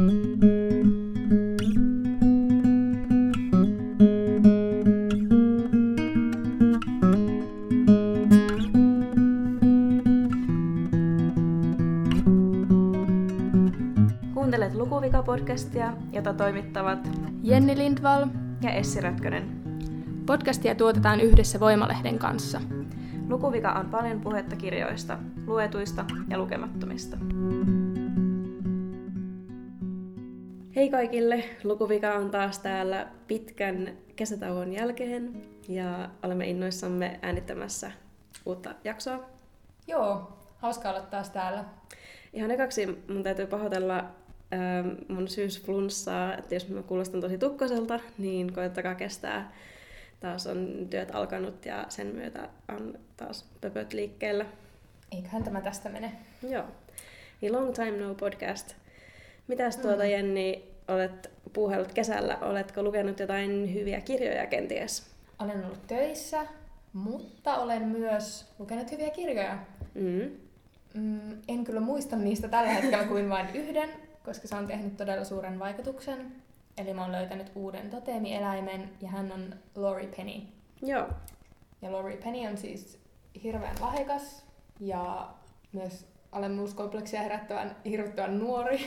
Kuuntelet Lukuvika-podcastia, jota toimittavat Jenni Lindvall. ja Essi Rätkönen. Podcastia tuotetaan yhdessä Voimalehden kanssa. Lukuvika on paljon puhetta kirjoista, luetuista ja lukemattomista. Hei kaikille! Lukuvika on taas täällä pitkän kesätauon jälkeen ja olemme innoissamme äänittämässä uutta jaksoa. Joo, hauska olla taas täällä. Ihan ekaksi mun täytyy pahoitella ähm, mun syysflunssaa, että jos mä kuulostan tosi tukkoselta, niin koettakaa kestää. Taas on työt alkanut ja sen myötä on taas pöpöt liikkeellä. Eiköhän tämä tästä mene. Joo. Niin Long Time No Podcast. Mitäs tuota Mm. Jenni olet puuhellut kesällä? Oletko lukenut jotain hyviä kirjoja kenties? Olen ollut töissä, mutta olen myös lukenut hyviä kirjoja. Mm. Mm, en kyllä muista niistä tällä hetkellä kuin vain yhden, koska se on tehnyt todella suuren vaikutuksen. Eli mä oon löytänyt uuden toteemieläimen ja hän on Lori Penny. Joo. Ja Lori Penny on siis hirveän lahjakas ja myös alemmuuskompleksia herättävän hirvittävän nuori,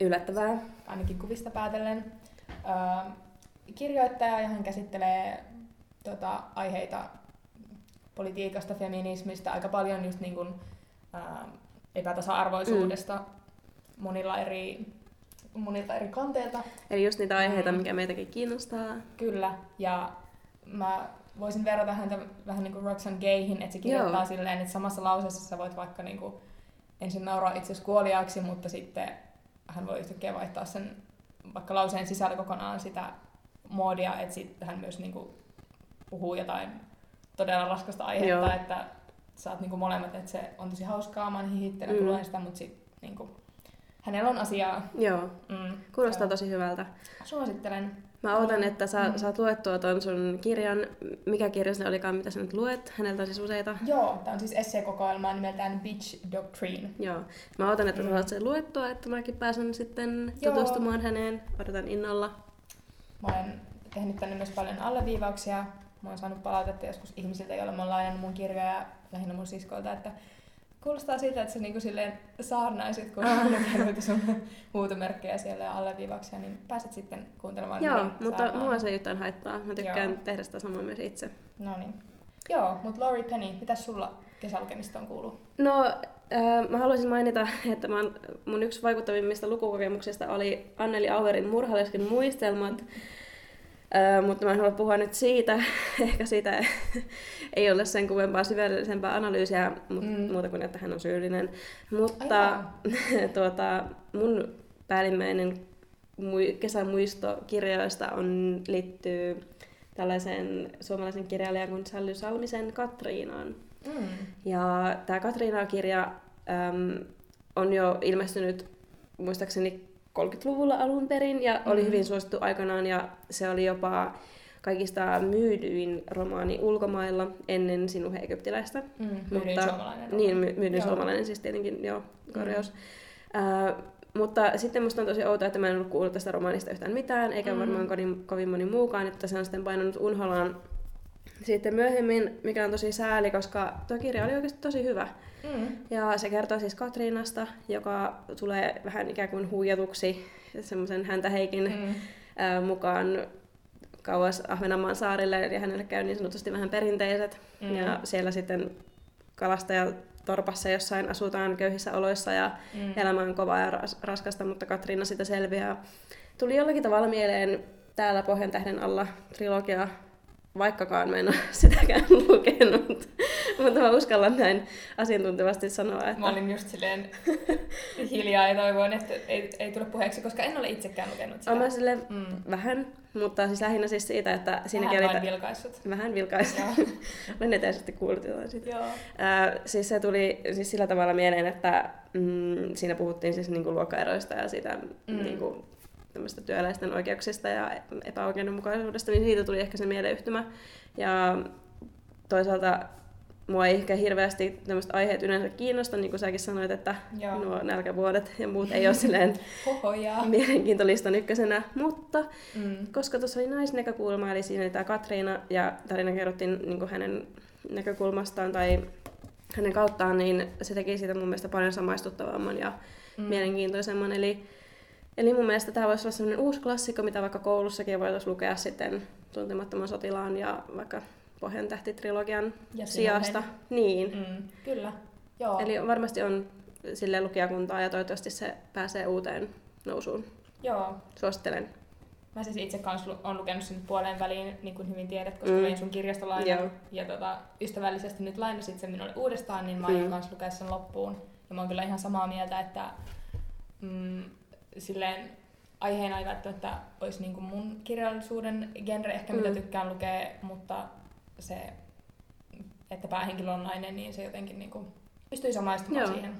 Yllättävää. ainakin kuvista päätellen. Öö, kirjoittaja ja hän käsittelee tota, aiheita politiikasta, feminismistä, aika paljon just niin kuin, öö, epätasa-arvoisuudesta monilla eri, monilta eri kanteilta. Eli just niitä aiheita, Mm. mikä meitäkin kiinnostaa. Kyllä, ja mä voisin verrata häntä vähän niin kuin Roxanne Gayhin, että se kirjoittaa Joo. silleen, että samassa lauseessa sä voit vaikka niin kuin ensin nauraa itsesi kuoliaaksi, mutta sitten hän voi yhtäkkiä vaihtaa sen vaikka lauseen sisällä kokonaan sitä moodia, että sitten hän myös niin kuin puhuu jotain todella raskasta aihetta, Joo. että saat niin kuin molemmat, että se on tosi hauskaa, mä oon hihittänyt Mm. luen sitä, mutta sitten niin kuin, hänellä on asiaa. Joo. Mm, Kuulostaa Joo. tosi hyvältä. Suosittelen. Mä odotan, että sä Mm. saat luettua ton sun kirjan. Mikä kirja se olikaan, mitä sä nyt luet? Häneltä on siis useita. Joo, tämä on siis esseekokoelma nimeltään Bitch Doctrine. Joo. Mä odotan, että sä Mm. saat sen luettua, että mäkin pääsen sitten Joo. tutustumaan häneen. Odotan innolla. Mä olen tehnyt tänne myös paljon alleviivauksia. Mä oon saanut palautetta joskus ihmisiltä, joilla mä oon lainannut mun kirjoja, lähinnä mun siskoilta, että kuulostaa siltä, että sä niinku silleen saarnaisit, kun on lukenut sun huutomerkkejä siellä ja alleviivauksia, niin pääset sitten kuuntelemaan Joo, niitä mutta saarnaa. mua se ei yhtään haittaa. Mä tykkään Joo. tehdä sitä samaa myös itse. No niin. Joo, mutta Lori Penny, mitäs sulla kesälukemistoon kuuluu? No, äh, mä haluaisin mainita, että mä oon, mun yksi vaikuttavimmista lukukokemuksista oli Anneli Auerin murhalesken muistelmat. Mutta mä en halua puhua nyt siitä. Ehkä siitä ei ole sen kuvempaa syvällisempää analyysiä, mut, Mm. muuta kuin että hän on syyllinen. Mutta tuota, mun päällimmäinen mui, kesämuisto kirjoista on, liittyy tällaiseen suomalaisen kirjailijan kuin Sally Salmisen Katriinaan. Mm. Ja tämä Katriina-kirja äm, on jo ilmestynyt muistaakseni 30-luvulla alun perin ja oli Mm. hyvin suosittu aikanaan ja se oli jopa kaikista myydyin romaani ulkomailla ennen Sinuhe egyptiläistä. Mm. Myydyin suomalainen romaani. Niin, my- myydyin Joo. suomalainen siis tietenkin, joo, korjaus. Mm. mutta sitten musta on tosi outoa, että mä en ollut kuullut tästä romaanista yhtään mitään, eikä Mm. varmaan kovin, kovin moni muukaan, että se on sitten painanut unholaan sitten myöhemmin, mikä on tosi sääli, koska tuo kirja oli oikeasti tosi hyvä. Mm. Ja se kertoo siis Katriinasta, joka tulee vähän ikään kuin huijatuksi semmoisen häntä heikin Mm. ää, mukaan kauas Ahvenanmaan saarille ja hänelle käy niin sanotusti vähän perinteiset. Mm. Ja siellä sitten kalastajatorpassa jossain asutaan köyhissä oloissa ja Mm. elämä on kovaa ja ras- raskasta, mutta Katriina sitä selviää. Tuli jollakin tavalla mieleen täällä Pohjan tähden alla trilogia, vaikkakaan mä en ole sitäkään lukenut. mutta mä uskallan näin asiantuntevasti sanoa, että Mä olin just silleen hiljaa ja toivoin, että ei, ei tule puheeksi, koska en ole itsekään lukenut sitä. olen mä sille Mm. vähän, mutta siis lähinnä siis siitä, että siinäkin Vähän vain vilkaissut. Vähän vilkaisin. Joo. Olen etäisesti kuullut jotain siitä. Joo. Ää, siis se tuli siis sillä tavalla mieleen, että mm, siinä puhuttiin siis niinku luokkaeroista ja siitä mm. niinku, tämmöistä työläisten oikeuksista ja epäoikeudenmukaisuudesta, niin siitä tuli ehkä se mieleyhtymä. Ja toisaalta mua ei ehkä hirveästi tämmöiset aiheet yleensä kiinnosta, niin kuin säkin sanoit, että Joo. nuo nälkävuodet ja muut ei ole silleen mielenkiintolistan ykkösenä, mutta Mm. koska tuossa oli naisnäkökulma, eli siinä oli tämä Katriina ja tarina kerrottiin niin kuin hänen näkökulmastaan tai hänen kauttaan, niin se teki siitä mun mielestä paljon samaistuttavamman ja mm. mielenkiintoisemman. Eli, eli mun mielestä tämä voisi olla sellainen uusi klassikko, mitä vaikka koulussakin voitaisiin lukea sitten tuntemattoman sotilaan ja vaikka Pohjan tähti-trilogian Ja sijasta. Sinohen. Niin. Mm. Kyllä. Joo. Eli varmasti on sille lukijakuntaa ja toivottavasti se pääsee uuteen nousuun. Joo. Suosittelen. Mä siis itse kanssa lu- on lukenut sen puoleen väliin, niin kuin hyvin tiedät, koska Mm. vein sun kirjastolainan. Joo. Ja tota, ystävällisesti nyt lainasit sen minulle uudestaan, niin mä aion Mm. kanssa lukea sen loppuun. Ja mä oon kyllä ihan samaa mieltä, että mm, silleen aiheena ei välttämättä olisi niin kuin mun kirjallisuuden genre ehkä, mitä Mm. tykkään lukea, mutta se, että päähenkilö on nainen, niin se jotenkin niin kuin pystyy samaistumaan Joo. siihen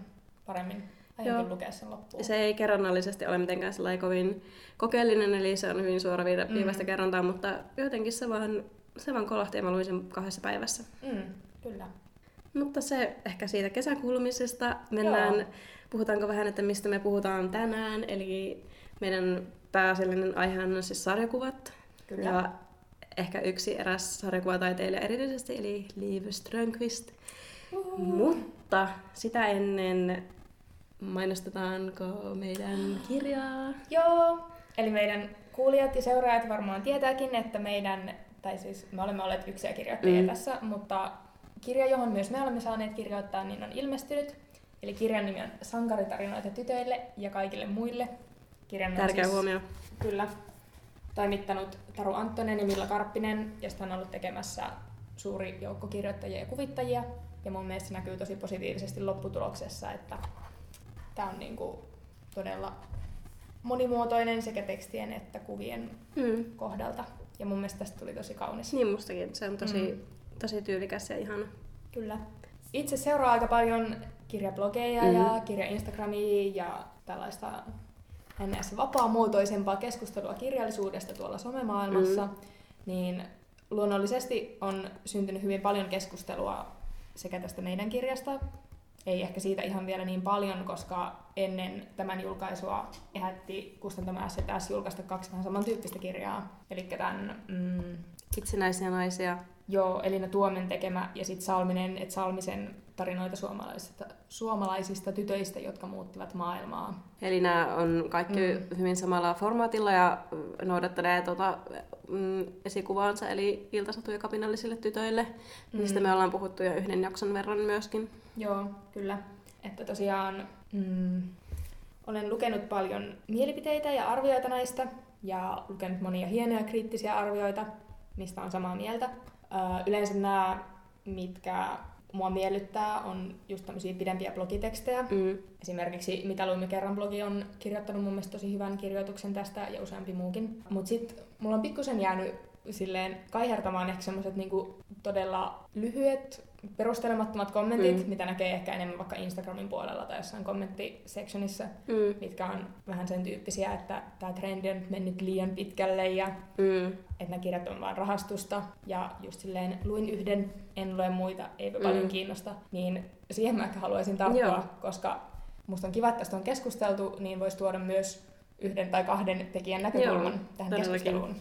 paremmin. Joo. lukea sen loppuun. Se ei kerronnallisesti ole mitenkään kovin kokeellinen, eli se on hyvin suoraviivaista Mm. kerrontaa, mutta jotenkin se vaan, se vaan kolahti ja mä luin sen kahdessa päivässä. Mm, kyllä. Mutta se ehkä siitä kesäkuulumisesta. Mennään, Joo. puhutaanko vähän, että mistä me puhutaan tänään. Eli meidän pääasiallinen aihe on siis sarjakuvat. Kyllä. Ja ehkä yksi eräs sarjakuvataiteilija erityisesti, eli Liv Strömqvist. Uhu. Mutta sitä ennen mainostetaanko meidän kirjaa? Joo, eli meidän kuulijat ja seuraajat varmaan tietääkin, että meidän, tai siis me olemme olleet yksiä kirjoittajia mm. tässä, mutta kirja, johon myös me olemme saaneet kirjoittaa, niin on ilmestynyt. Eli kirjan nimi on Sankaritarinoita tytöille ja kaikille muille. Kirjan on Tärkeä siis, huomio. Kyllä. Toimittanut Taru Anttonen ja Milla Karppinen, josta on ollut tekemässä suuri joukko kirjoittajia ja kuvittajia. Ja mun mielestä se näkyy tosi positiivisesti lopputuloksessa, että tämä on niinku todella monimuotoinen sekä tekstien että kuvien Mm. kohdalta. Ja mun mielestä tästä tuli tosi kaunis. Niin mustakin. Se on tosi, Mm. Tosi tyylikäs ja ihana. Kyllä. Itse seuraa aika paljon kirjablogeja Mm. ja kirja-instagramia ja tällaista ns. vapaamuotoisempaa keskustelua kirjallisuudesta tuolla somemaailmassa, Mm. niin luonnollisesti on syntynyt hyvin paljon keskustelua sekä tästä meidän kirjasta, ei ehkä siitä ihan vielä niin paljon, koska ennen tämän julkaisua ehätti kustantama S&S julkaista kaksi vähän samantyyppistä kirjaa. Eli tämän mm, Itsenäisiä naisia. Joo, Elina Tuomen tekemä ja sitten Salminen, että Salmisen tarinoita suomalaisista, suomalaisista tytöistä, jotka muuttivat maailmaa. Eli nämä on kaikki. Mm. hyvin samalla formaatilla ja noudattelee tuota, mm, esikuvaansa, eli iltasatuja kapinallisille tytöille. Mm. Mistä me ollaan puhuttu jo yhden jakson verran myöskin. Joo, kyllä. Että tosiaan mm, olen lukenut paljon mielipiteitä ja arvioita näistä ja lukenut monia hienoja kriittisiä arvioita, mistä on samaa mieltä. Yleensä nämä, mitkä mua miellyttää, on just tämmöisiä pidempiä blogitekstejä. Mm. Esimerkiksi Mitä luimme kerran blogi on kirjoittanut mun mielestä tosi hyvän kirjoituksen tästä ja useampi muukin. Mutta sitten mulla on pikkusen jäänyt silleen kaihertamaan ehkä semmoiset niinku todella lyhyet, perustelemattomat kommentit, Mm. mitä näkee ehkä enemmän vaikka Instagramin puolella tai jossain kommenttisektionissa, Mm. mitkä on vähän sen tyyppisiä, että tämä trendi on nyt mennyt liian pitkälle ja Mm. että nämä kirjat on vaan rahastusta ja just silleen luin yhden, en lue muita, eipä paljon Mm. kiinnosta, niin siihen mä ehkä haluaisin tarttua, Joo. koska musta on kiva, että tästä on keskusteltu, niin voisi tuoda myös yhden tai kahden tekijän näkökulman Joo, tähän todellakin. keskusteluun.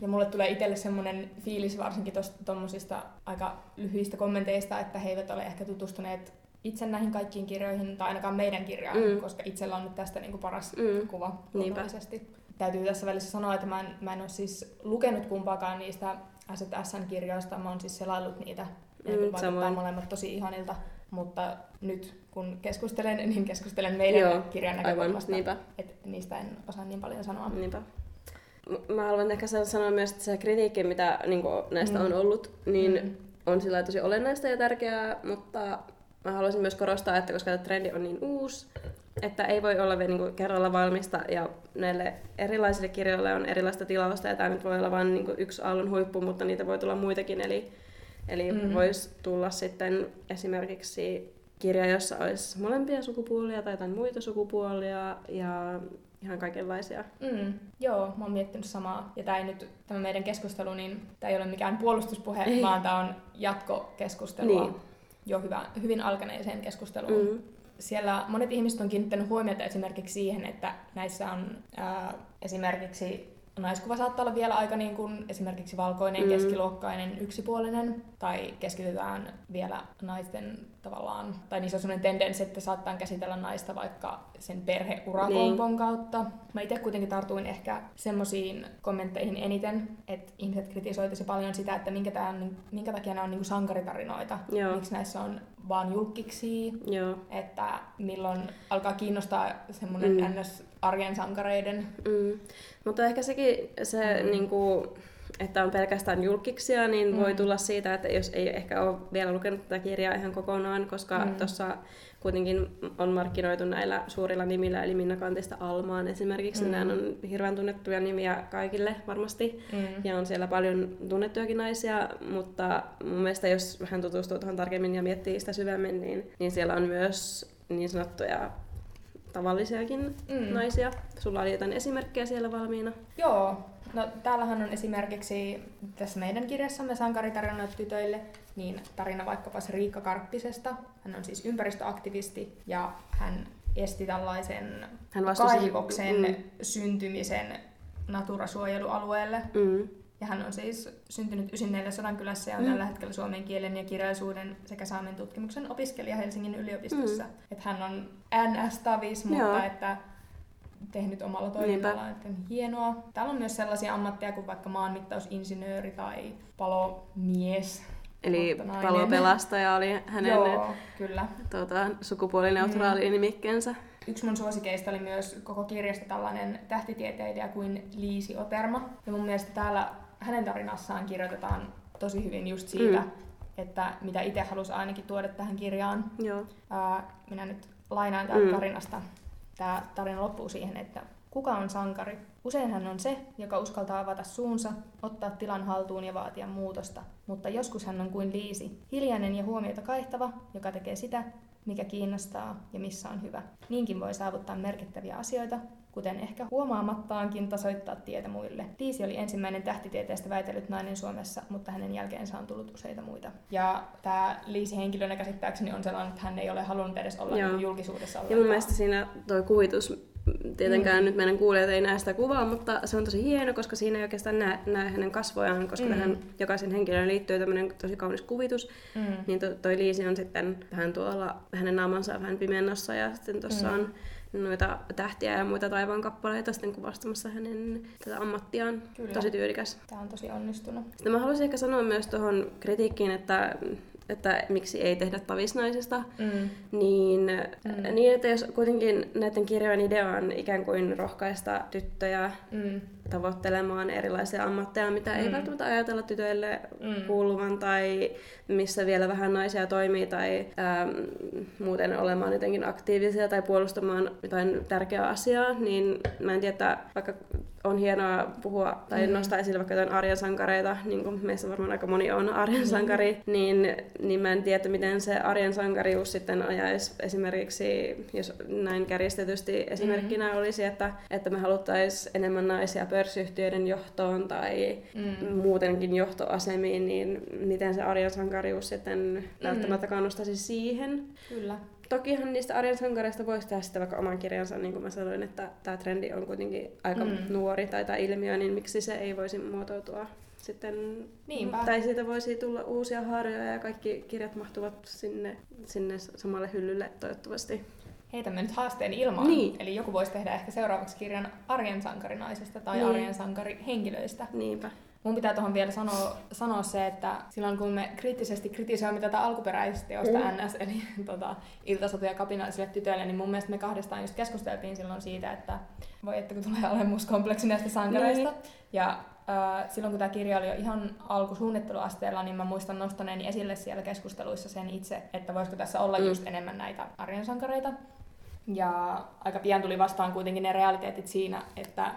Ja mulle tulee itselle semmoinen fiilis varsinkin tuommoisista aika lyhyistä kommenteista, että he eivät ole ehkä tutustuneet itse näihin kaikkiin kirjoihin, tai ainakaan meidän kirjaan, Mm. koska itsellä on nyt tästä niinku paras Mm. kuva luonnollisesti. Täytyy tässä välissä sanoa, että mä en, mä en ole siis lukenut kumpaakaan niistä SN kirjoista, mä oon siis selaillut niitä. Mm, mm, vaikuttaa molemmat tosi ihanilta, mutta nyt kun keskustelen, niin keskustelen meidän Joo, kirjan Aivan, näkökulmasta. niinpä. Et niistä en osaa niin paljon sanoa. Niinpä. Mä haluan ehkä sa- sanoa myös, että se kritiikki, mitä niin näistä Mm. on ollut, niin Mm. on sillä tosi olennaista ja tärkeää, mutta mä haluaisin myös korostaa, että koska tämä trendi on niin uusi, että ei voi olla vielä niin kerralla valmista ja näille erilaisille kirjoille on erilaista tilausta ja tämä nyt voi olla vain niin yksi aallon huippu, mutta niitä voi tulla muitakin. Eli, eli Mm. voisi tulla sitten esimerkiksi kirja, jossa olisi molempia sukupuolia tai jotain muita sukupuolia ja ihan kaikenlaisia. Mm, joo, mä oon miettinyt samaa. Ja tää ei nyt, tämä meidän keskustelu, niin tämä ei ole mikään puolustuspuhe, ei. vaan tämä on jatkokeskustelua niin. jo hyvä, hyvin alkaneeseen keskusteluun. Mm. Siellä monet ihmiset on kiinnittänyt huomiota esimerkiksi siihen, että näissä on ää, esimerkiksi naiskuva saattaa olla vielä aika niin kuin esimerkiksi valkoinen, mm. keskiluokkainen, yksipuolinen, tai keskitytään vielä naisten tavallaan, tai niissä on sellainen tendenssi, että saattaa käsitellä naista vaikka sen perheurakompon niin. kautta. Mä itse kuitenkin tartuin ehkä semmoisiin kommentteihin eniten, että ihmiset kritisoivat tosi paljon sitä, että minkä, tämän, minkä takia nämä on niin sankaritarinoita, Joo. miksi näissä on vaan julkiksi, Joo. että milloin alkaa kiinnostaa semmoinen mm. ns. Arjen sankareiden. Mm. Mutta ehkä sekin se, mm. niin kuin, että on pelkästään julkiksia, niin mm. voi tulla siitä, että jos ei ehkä ole vielä lukenut tätä kirjaa ihan kokonaan, koska mm. tuossa kuitenkin on markkinoitu näillä suurilla nimillä, eli Minna Kantista Almaan esimerkiksi. Mm. Nämä on hirveän tunnettuja nimiä kaikille varmasti, mm. ja on siellä paljon tunnettujakin naisia, mutta mun mielestä jos hän tutustuu tuohon tarkemmin ja miettii sitä syvemmin, niin, niin siellä on myös niin sanottuja tavallisiakin mm. naisia. Sulla oli jotain esimerkkejä siellä valmiina? Joo, no täällähän on esimerkiksi tässä meidän kirjassamme Sankaritarinat tytöille, niin tarina vaikkapa Riikka Karppisesta. Hän on siis ympäristöaktivisti ja hän esti tällaisen hän kaivoksen mm. syntymisen Natura-suojelualueelle. Mm. Ja hän on siis syntynyt 94 Sodankylässä ja on mm. tällä hetkellä suomen kielen ja kirjallisuuden sekä saamen tutkimuksen opiskelija Helsingin yliopistossa. Mm. Että hän on NS-tavis, mutta Joo. että tehnyt omalla toiminnallaan, että hienoa. Täällä on myös sellaisia ammatteja kuin vaikka maanmittausinsinööri tai palomies. Eli palopelastaja oli hänen Joo, kyllä. Tuota, sukupuolineutraali mm. nimikkeensä. Yksi mun suosikeista oli myös koko kirjasta tällainen tähtitieteilijä kuin Liisi Oterma. Ja mun mielestä täällä hänen tarinassaan kirjoitetaan tosi hyvin just siitä, mm. että mitä itse halusi ainakin tuoda tähän kirjaan. Joo. Ää, minä nyt lainaan täältä mm. tarinasta. Tämä tarina loppuu siihen, että kuka on sankari? Usein hän on se, joka uskaltaa avata suunsa, ottaa tilan haltuun ja vaatia muutosta. Mutta joskus hän on kuin liisi, hiljainen ja huomiota kaihtava, joka tekee sitä, mikä kiinnostaa ja missä on hyvä. Niinkin voi saavuttaa merkittäviä asioita, kuten ehkä huomaamattaankin tasoittaa tietä muille. Liisi oli ensimmäinen tähtitieteestä väitellyt nainen Suomessa, mutta hänen jälkeensä on tullut useita muita. Ja tämä Liisi henkilönä käsittääkseni on sellainen, että hän ei ole halunnut edes olla Joo. julkisuudessa ollenkaan. Ja mun mielestä siinä tuo kuvitus Tietenkään mm. nyt meidän kuulijat ei näe sitä kuvaa, mutta se on tosi hieno, koska siinä ei oikeastaan näe, näe hänen kasvojaan, koska mm. tähän jokaisen henkilön liittyy tämmöinen tosi kaunis kuvitus. Mm. Niin to, toi Liisi on sitten vähän tuolla, hänen naamansa vähän pimennossa ja sitten tuossa mm. on noita tähtiä ja muita taivaan kappaleita sitten kuvastamassa hänen tätä ammattiaan. Kyllä. Tosi tyylikäs. Tämä on tosi onnistunut. Sitten mä haluaisin ehkä sanoa myös tuohon kritiikkiin, että että miksi ei tehdä tavisnaisesta, mm. niin, mm. niin että jos kuitenkin näiden kirjojen idea on ikään kuin rohkaista tyttöjä mm. Tavoittelemaan erilaisia ammatteja, mitä mm. ei välttämättä ajatella tytöille mm. kuuluvan tai missä vielä vähän naisia toimii tai ähm, muuten olemaan jotenkin aktiivisia tai puolustamaan jotain tärkeää asiaa, niin mä en tiedä, vaikka on hienoa puhua tai mm. nostaa esille vaikka jotain arjen sankareita, niin kuin meissä varmaan aika moni on arjen mm. sankari, niin, niin mä en tiedä, miten se arjen sankarius sitten ajaisi esimerkiksi, jos näin kärjestetysti esimerkkinä mm. olisi, että, että me haluttaisiin enemmän naisia pörssiyhtiöiden johtoon tai mm. muutenkin johtoasemiin, niin miten se arjen sankarius sitten mm. välttämättä kannustaisi siihen. Kyllä tokihan niistä arjen sankareista voisi tehdä sitten vaikka oman kirjansa, niin kuin mä sanoin, että tämä trendi on kuitenkin aika mm. nuori tai tämä ilmiö, niin miksi se ei voisi muotoutua sitten, Niinpä. tai siitä voisi tulla uusia harjoja ja kaikki kirjat mahtuvat sinne, sinne samalle hyllylle toivottavasti. Heitämme nyt haasteen ilmaan. Niin. Eli joku voisi tehdä ehkä seuraavaksi kirjan arjen sankarinaisesta tai niin. arjen sankarihenkilöistä. Niinpä. Mun pitää tuohon vielä sanoa, sanoa se, että silloin kun me kriittisesti kritisoimme tätä alkuperäisteosta mm. NS, eli tota, iltasatuja kapinallisille tytöille, niin mun mielestä me kahdestaan just keskusteltiin silloin siitä, että voi että kun tulee olemuskompleksi näistä sankareista. Niin. Ja äh, silloin kun tämä kirja oli jo ihan alkusuunnitteluasteella, niin mä muistan nostaneeni esille siellä keskusteluissa sen itse, että voisiko tässä olla mm. just enemmän näitä arjen sankareita. Ja aika pian tuli vastaan kuitenkin ne realiteetit siinä, että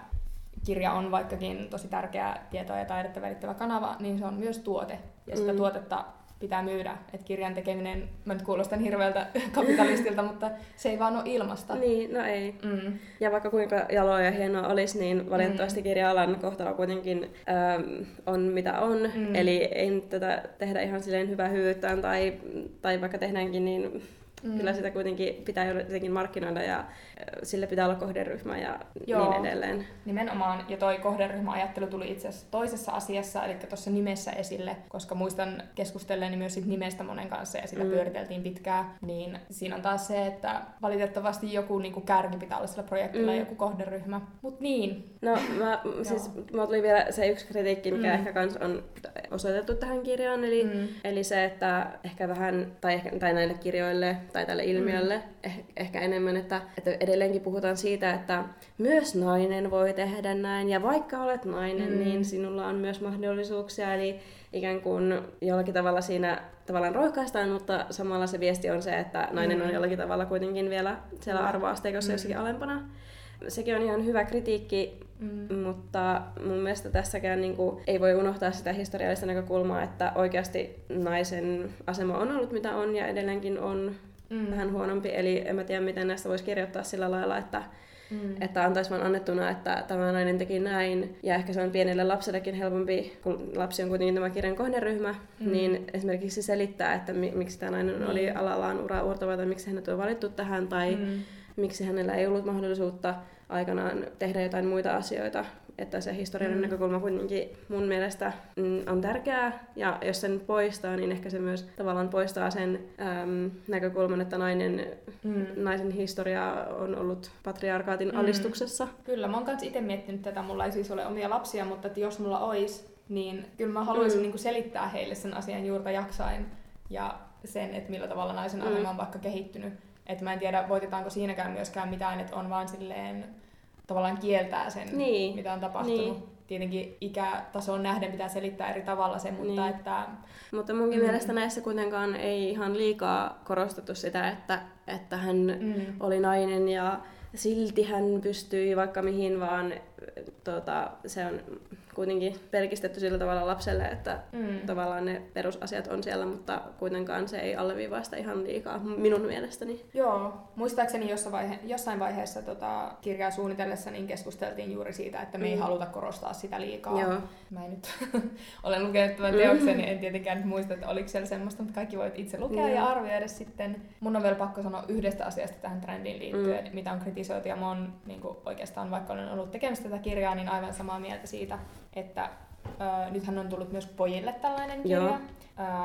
kirja on vaikkakin tosi tärkeä tietoa ja taidetta välittävä kanava, niin se on myös tuote. Ja sitä mm. tuotetta pitää myydä. Että kirjan tekeminen, mä nyt kuulostan hirveältä kapitalistilta, mutta se ei vaan ole ilmasta. Niin, no ei. Mm. Ja vaikka kuinka jaloa ja hienoa olisi, niin valitettavasti mm. kirja-alan kohtalo kuitenkin ähm, on mitä on. Mm. Eli ei nyt tätä tehdä ihan silleen hyvää hyvyyttään tai, tai vaikka tehdäänkin, niin Mm. Kyllä sitä kuitenkin pitää jotenkin markkinoida ja sille pitää olla kohderyhmä ja Joo, niin edelleen. Nimenomaan, ja toi kohderyhmäajattelu tuli itse asiassa toisessa asiassa, eli tuossa nimessä esille, koska muistan keskustelleeni myös sit nimestä monen kanssa ja sitä mm. pyöriteltiin pitkään, niin siinä on taas se, että valitettavasti joku niin kuin kärki pitää olla sillä projektilla mm. joku kohderyhmä. Mut niin. No, mä, siis, mä tuli vielä se yksi kritiikki, mikä mm. ehkä kans on osoitettu tähän kirjaan, eli, mm. eli se, että ehkä vähän, tai, ehkä, tai näille kirjoille tai tälle ilmiölle, mm. eh, ehkä enemmän, että, että edelleenkin puhutaan siitä, että myös nainen voi tehdä näin, ja vaikka olet nainen, mm. niin sinulla on myös mahdollisuuksia, eli ikään kuin jollakin tavalla siinä tavallaan rohkaistaan, mutta samalla se viesti on se, että nainen mm. on jollakin tavalla kuitenkin vielä siellä mm. arvoasteikossa mm. jossakin alempana. Sekin on ihan hyvä kritiikki, mm. mutta mun mielestä tässäkään niin kuin, ei voi unohtaa sitä historiallista näkökulmaa, että oikeasti naisen asema on ollut mitä on ja edelleenkin on mm. vähän huonompi. Eli en mä tiedä, miten näistä voisi kirjoittaa sillä lailla, että, mm. että antaisi vaan annettuna, että tämä nainen teki näin. Ja ehkä se on pienelle lapsellekin helpompi, kun lapsi on kuitenkin tämä kirjan kohderyhmä, mm. niin esimerkiksi selittää, että miksi tämä nainen mm. oli alallaan ura uurtava tai miksi hänet on valittu tähän tai mm. miksi hänellä ei ollut mahdollisuutta aikanaan tehdä jotain muita asioita että se historiallinen mm. näkökulma kuitenkin mun mielestä mm, on tärkeää, ja jos sen poistaa, niin ehkä se myös tavallaan poistaa sen äm, näkökulman, että nainen, mm. naisen historia on ollut patriarkaatin mm. alistuksessa. Kyllä, mä oon kanssa itse miettinyt tätä, mulla ei siis ole omia lapsia, mutta että jos mulla olisi, niin kyllä mä haluaisin mm. niin selittää heille sen asian juurta jaksain, ja sen, että millä tavalla naisen mm. asema on vaikka kehittynyt. Että mä en tiedä, voitetaanko siinäkään myöskään mitään, että on vaan silleen tavallaan kieltää sen, niin. mitä on tapahtunut. Niin. Tietenkin ikätasoon nähden pitää selittää eri tavalla se, mutta niin. että... Mutta munkin mm. mielestä näissä kuitenkaan ei ihan liikaa korostettu sitä, että, että hän mm. oli nainen ja silti hän pystyi vaikka mihin, vaan tota, se on kuitenkin pelkistetty sillä tavalla lapselle, että mm. tavallaan ne perusasiat on siellä, mutta kuitenkaan se ei alleviivaa sitä ihan liikaa minun mielestäni. Joo, muistaakseni jossain, vaihe- jossain vaiheessa tota, kirjaa suunnitellessa niin keskusteltiin juuri siitä, että me ei mm. haluta korostaa sitä liikaa. Joo. Mä en nyt olen lukenut tämän teoksen, niin en tietenkään nyt muista, että oliko siellä semmoista, mutta kaikki voit itse lukea mm. ja arvioida sitten. Mun on vielä pakko sanoa yhdestä asiasta tähän trendiin liittyen, mm. mitä on kritisoitu ja mä oon niin kuin, oikeastaan, vaikka olen ollut tekemässä tätä kirjaa, niin aivan samaa mieltä siitä, että Uh, nythän on tullut myös pojille tällainen kirja. Joo.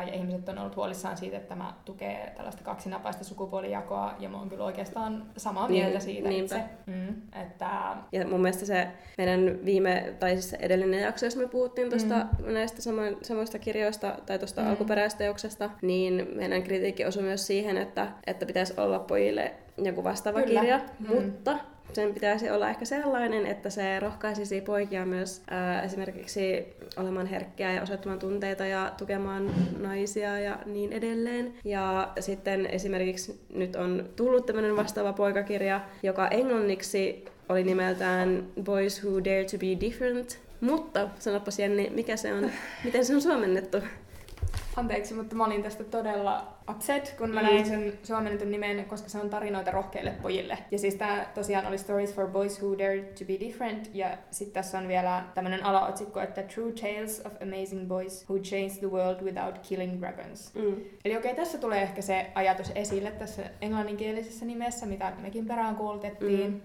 Ja ihmiset on ollut huolissaan siitä, että tämä tukee tällaista kaksinapaista sukupuolijakoa. Ja mä oon kyllä oikeastaan samaa niin, mieltä siitä niinpä. itse. Mm, että... Ja mun mielestä se meidän viime, tai siis edellinen jakso, jos me puhuttiin tuosta mm. näistä samo, samoista kirjoista tai tuosta mm. alkuperäisteoksesta, niin meidän kritiikki osui myös siihen, että, että pitäisi olla pojille joku vastaava Kyllä. kirja, mm. mutta sen pitäisi olla ehkä sellainen, että se rohkaisisi poikia myös ää, esimerkiksi olemaan herkkiä ja osoittamaan tunteita ja tukemaan naisia ja niin edelleen. Ja sitten esimerkiksi nyt on tullut tämmöinen vastaava poikakirja, joka englanniksi oli nimeltään Boys Who Dare to Be Different. Mutta sanopas Jenni, mikä se on, miten se on suomennettu? Anteeksi, mutta mä olin tästä todella upset, kun mä mm. näin sen suomennetun nimen, koska se on tarinoita rohkeille pojille. Ja siis tää tosiaan oli Stories for Boys Who Dare to be Different, ja sitten tässä on vielä tämmönen alaotsikko, että True Tales of Amazing Boys Who Changed the World Without Killing Dragons. Mm. Eli okei, okay, tässä tulee ehkä se ajatus esille tässä englanninkielisessä nimessä, mitä mekin perään kuulutettiin. Mm.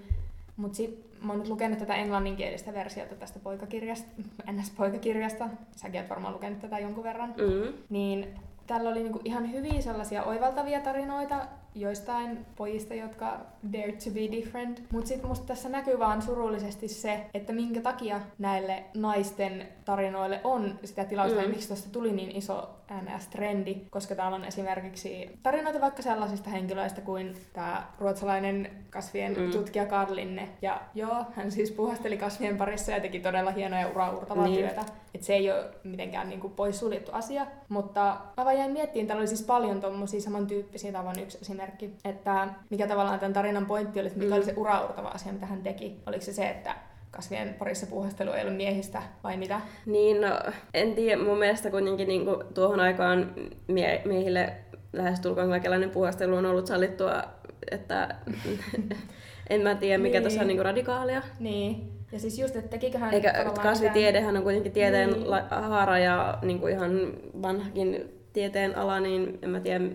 Mutta sitten mä oon nyt lukenut tätä englanninkielistä versiota tästä poikakirjasta, NS-poikakirjasta, säkin oot varmaan lukenut tätä jonkun verran, mm. niin tällä oli niinku ihan hyviä sellaisia oivaltavia tarinoita joistain pojista, jotka dare to be different. Mutta sitten musta tässä näkyy vaan surullisesti se, että minkä takia näille naisten tarinoille on sitä tilausta mm. ja miksi tuosta tuli niin iso NS-trendi, koska täällä on esimerkiksi tarinoita vaikka sellaisista henkilöistä kuin tämä ruotsalainen kasvien mm. tutkija Karlinne. Ja joo, hän siis puhasteli kasvien parissa ja teki todella hienoja uraurtavaa niin. työtä. Et se ei ole mitenkään niinku poissuljettu asia. Mutta mä vaan jäin miettimään, täällä oli siis paljon tommosia samantyyppisiä, tavan yksi esimerkki, että mikä tavallaan tämän tarinan pointti oli, että mikä mm. oli se uraurtava asia, mitä hän teki. Oliko se se, että kasvien parissa puuhastelu ei ollut miehistä, vai mitä? Niin, no, en tiedä. Mun mielestä kuitenkin niin kuin, tuohon aikaan mie- miehille lähestulkoon kaikenlainen puuhastelu on ollut sallittua, että en mä tiedä mikä Niin. tuossa on niin kuin radikaalia. Niin. Ja siis just, että tekiköhän Eikä kasvitiedehän on kuitenkin tieteen Niin. haara ja niin kuin ihan vanhakin tieteen ala, niin en mä tiedä,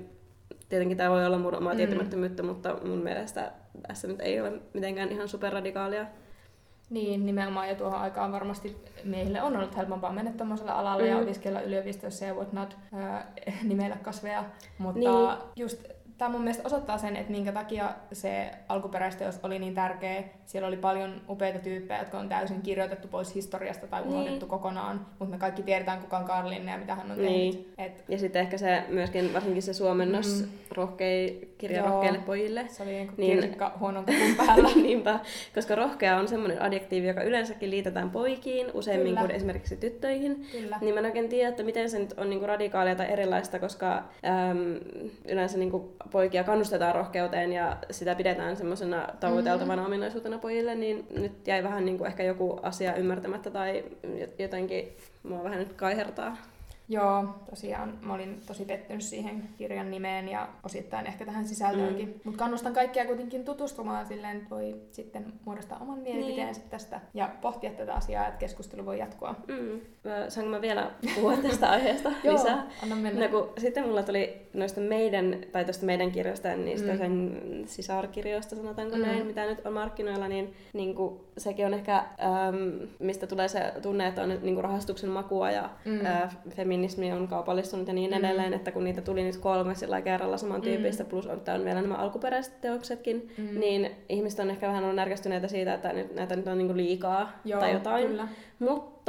tietenkin tämä voi olla mun omaa Mm. tietämättömyyttä, mutta mun mielestä tässä nyt ei ole mitenkään ihan superradikaalia. Niin, nimenomaan. Ja tuohon aikaan varmasti miehille on ollut helpompaa mennä tuommoiselle alalle mm. ja opiskella yliopistossa ja whatnot, ää, nimellä kasveja. Mutta niin. just tämä mun mielestä osoittaa sen, että minkä takia se alkuperäisteos oli niin tärkeä. Siellä oli paljon upeita tyyppejä, jotka on täysin kirjoitettu pois historiasta tai unohdettu Niin. kokonaan. Mutta me kaikki tiedetään, kuka on Karl Linne ja mitä hän on Niin. tehnyt. Et Ja sitten ehkä se myöskin, varsinkin se suomennos Mm. rohkei, kirja Joo. rohkeille pojille. se oli niin Niin. kirsikka huonon kupun päällä. Niinpä, koska rohkea on semmoinen adjektiivi, joka yleensäkin liitetään poikiin, useimmin Kyllä. kuin esimerkiksi tyttöihin. Kyllä. Niin mä en oikein tiedä, että miten se nyt on niinku radikaalia tai erilaista, koska äm, yleensä niinku poikia kannustetaan rohkeuteen ja sitä pidetään semmoisena tavoiteltavana mm. ominaisuutena pojille, niin nyt jäi vähän niinku ehkä joku asia ymmärtämättä tai jotenkin mua vähän nyt kaihertaa. Joo, tosiaan mä olin tosi pettynyt siihen kirjan nimeen ja osittain ehkä tähän sisältöönkin. Mm. Mutta kannustan kaikkia kuitenkin tutustumaan silleen, että voi sitten muodostaa oman mielipiteensä niin. tästä ja pohtia tätä asiaa, että keskustelu voi jatkua. Mm. Mä- Saanko mä vielä puhua tästä aiheesta Joo, lisää? anna mennä. No, kun, sitten mulla tuli noista meidän, tai tuosta meidän kirjasta, niistä Mm. sen sisarkirjoista, sanotaanko Mm. näin, mitä nyt on markkinoilla, niin, niin kuin, sekin on ehkä, äm, mistä tulee se tunne, että on niin kuin rahastuksen makua ja Mm. mm. ää, feminismi on kaupallistunut ja niin Mm. edelleen, että kun niitä tuli nyt kolme sillä kerralla samantyyppistä, Mm. plus on, on vielä nämä alkuperäiset teoksetkin, Mm. niin ihmiset on ehkä vähän ollut närkästyneitä siitä, että nyt, näitä nyt on niin kuin liikaa Joo, tai jotain. Kyllä. Mutta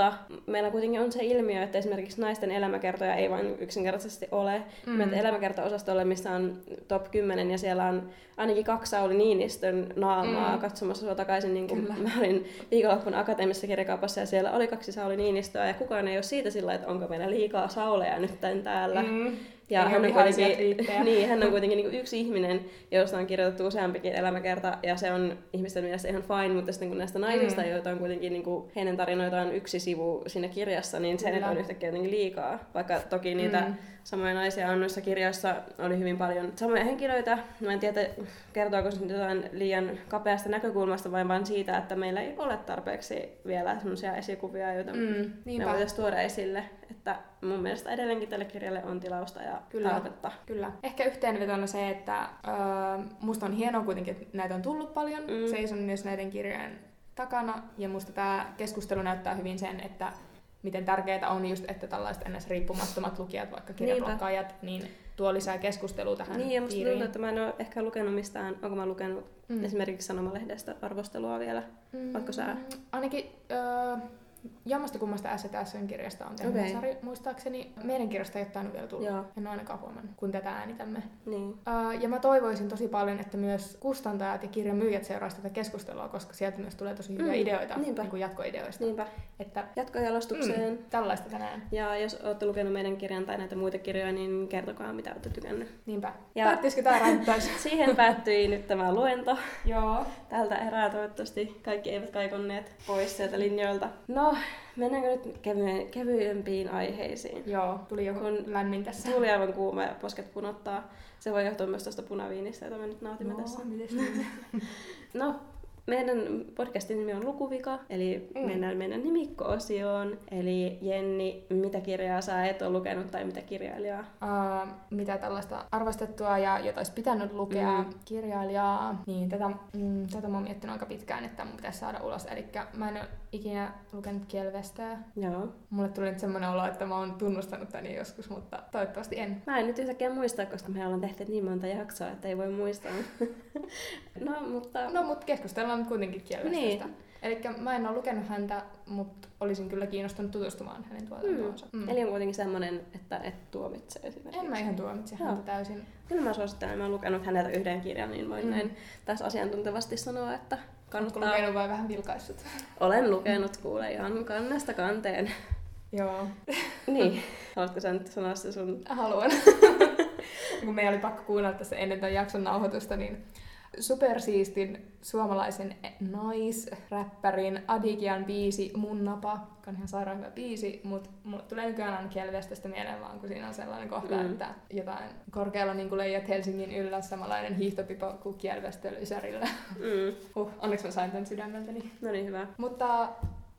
meillä kuitenkin on se ilmiö, että esimerkiksi naisten elämäkertoja ei vain yksinkertaisesti ole. Mm. Menet elämäkerta-osastolle, missä on top 10 ja siellä on ainakin kaksi Sauli Niinistön naamaa Mm. katsomassa sua takaisin. Niin kuin mä olin viikonloppuna akateemisessa kirjakaupassa ja siellä oli kaksi Sauli Niinistöä ja kukaan ei ole siitä sillä, että onko meillä liikaa Sauleja nyt täällä. Mm. Ja hän on, kuitenkin, niin, hän on kuitenkin niin yksi ihminen, josta on kirjoitettu useampikin elämäkerta, ja se on ihmisten mielestä ihan fine, mutta sitten kun näistä naisista, Mm. mm. joita on kuitenkin niin kuin, heidän tarinoitaan yksi sivu siinä kirjassa, niin se nyt on yhtäkkiä jotenkin liikaa. Vaikka toki niitä Mm. Samoja naisia on noissa kirjoissa oli hyvin paljon samoja henkilöitä. Mä en tiedä, kertooko se nyt jotain liian kapeasta näkökulmasta vai vain siitä, että meillä ei ole tarpeeksi vielä sellaisia esikuvia, joita Mm. me voitaisiin tuoda esille. Että mun mielestä edelleenkin tälle kirjalle on tilausta ja Kyllä. tarvetta. Kyllä. Ehkä yhteenvetona se, että öö, musta on hienoa kuitenkin, että näitä on tullut paljon. Mm. Seison myös näiden kirjojen takana. Ja musta tämä keskustelu näyttää hyvin sen, että miten tärkeää on just, että tällaiset ns. riippumattomat lukijat, vaikka kirjablokkaajat, niin tuo lisää keskustelua tähän Niin, ja musta piiriin. tuntuu, että mä en ole ehkä lukenut mistään, onko mä lukenut Mm. esimerkiksi Sanomalehdestä arvostelua vielä. Mm, Ootko sä? Ainakin öö, jammasta kummasta STSn kirjasta on tehnyt okay. Sari, muistaakseni. Meidän kirjasta ei ole tainnut vielä tulla. Joo. En ole ainakaan huomannut, kun tätä äänitämme. Niin. Uh, ja mä toivoisin tosi paljon, että myös kustantajat ja kirjan myyjät seuraisivat tätä keskustelua, koska sieltä myös tulee tosi hyviä Mm, ideoita, niinpä. niin jatkoideoista. Niinpä. Että Jatkojalostukseen. mm, tällaista tänään. Ja jos olette lukenut meidän kirjan tai näitä muita kirjoja, niin kertokaa mitä olette tykännyt. Niinpä. Ja-. Päättyisikö tää ränttäys? Siihen päättyi nyt tämä luento. Joo. Tältä erää toivottavasti kaikki eivät kaikonneet pois sieltä linjoilta. No, mennäänkö nyt kevy- kevyempiin aiheisiin? Joo, tuli joku Kun lämmin tässä. Tuli aivan kuuma ja posket punottaa. Se voi johtua myös tuosta punaviinistä, jota me nyt nautimme tässä. mites niin? No, meidän podcastin nimi on Lukuvika, eli Mm. mennään meidän nimikko-osioon. Eli Jenni, mitä kirjaa sä et ole lukenut tai mitä kirjailijaa? uh, mitä tällaista arvostettua ja jota olisi pitänyt lukea mm. Kirjailijaa, niin tätä, mm, tätä mä oon miettinyt aika pitkään, että mun pitäisi saada ulos. Eli mä en ole ikinä lukenut Kielvestä. Joo. Mulle tuli nyt semmoinen olo, että mä oon tunnustanut tän joskus, mutta toivottavasti en. Mä en nyt yhtäkkiä muista, koska me ollaan tehty niin monta jaksoa, että ei voi muistaa. no, mutta... No, mutta keskustellaan nyt kuitenkin Kielvestästä. Niin. Eli mä en ole lukenut häntä, mutta olisin kyllä kiinnostunut tutustumaan hänen tuotantoonsa. Mm. Eli on kuitenkin semmoinen, että et tuomitse esimerkiksi. En mä ihan tuomitse Joo. häntä täysin. Kyllä mä suosittelen, mä oon lukenut häneltä yhden kirjan, niin voin Mm. mm. näin tässä asiantuntevasti sanoa, että Oletko kannattaa. lukenut vai vähän vilkaissut? Olen lukenut, kuule ihan kannesta kanteen. Joo, niin, haluatko sä nyt sanoa se sun... haluan. Kun meidän oli pakko kuunnella tässä ennen tämän jakson nauhoitusta, niin supersiistin suomalaisen naisräppärin Adigian biisi Mun napa, joka on ihan sairaan hyvä biisi, mutta mulle tulee nykyään aina Kelvestästä mieleen vaan, kun siinä on sellainen kohta, mm. että jotain korkealla niin leijat Helsingin yllä, samanlainen hiihtopipo kuin Kielvestö Ysärillä. Mm. Uh, onneksi mä sain tämän sydämeltäni. No niin, hyvä. Mutta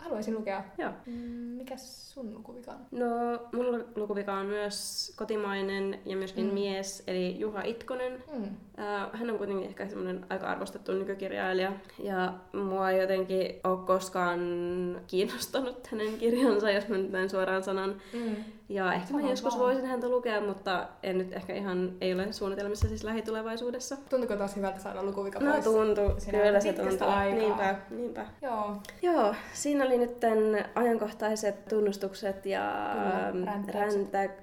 haluaisin lukea. Joo. Mm, mikä sun lukuvika on? No, mun lukuvika on myös kotimainen ja myöskin mm. mies, eli Juha Itkonen. Mm. Äh, hän on kuitenkin ehkä semmoinen aika arvostettu nykykirjailija, ja mua ei jotenkin ole koskaan kiinnostanut hänen kirjansa, jos mä nyt näin suoraan sanon. Mm. Ja ehkä Sama mä joskus vaan. voisin häntä lukea, mutta en nyt ehkä ihan, ei ole suunnitelmissa siis lähitulevaisuudessa. Tuntuuko taas hyvältä saada lukuvika no, pois? No tuntuu, kyllä se tuntuu. Aikaa. Niinpä, niinpä. Joo. Joo, siinä oli nyt ajankohtaiset tunnustukset ja räntä,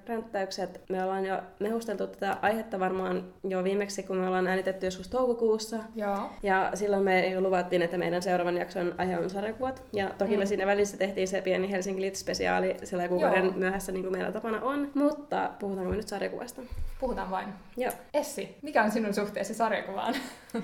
ränttäykset. Me ollaan jo mehusteltu tätä aihetta varmaan jo viimeksi, kun me ollaan äänitetty joskus toukokuussa. Joo. Ja silloin me jo luvattiin, että meidän seuraavan jakson aihe on sarjakuvat. Ja toki mm. me siinä välissä tehtiin se pieni Helsinki Lit-spesiaali sillä kuukauden myöhässä, niin kuin meillä tapana on. Mutta puhutaanko me nyt sarjakuvasta? Puhutaan vain. Joo. Essi, mikä on sinun suhteesi sarjakuvaan?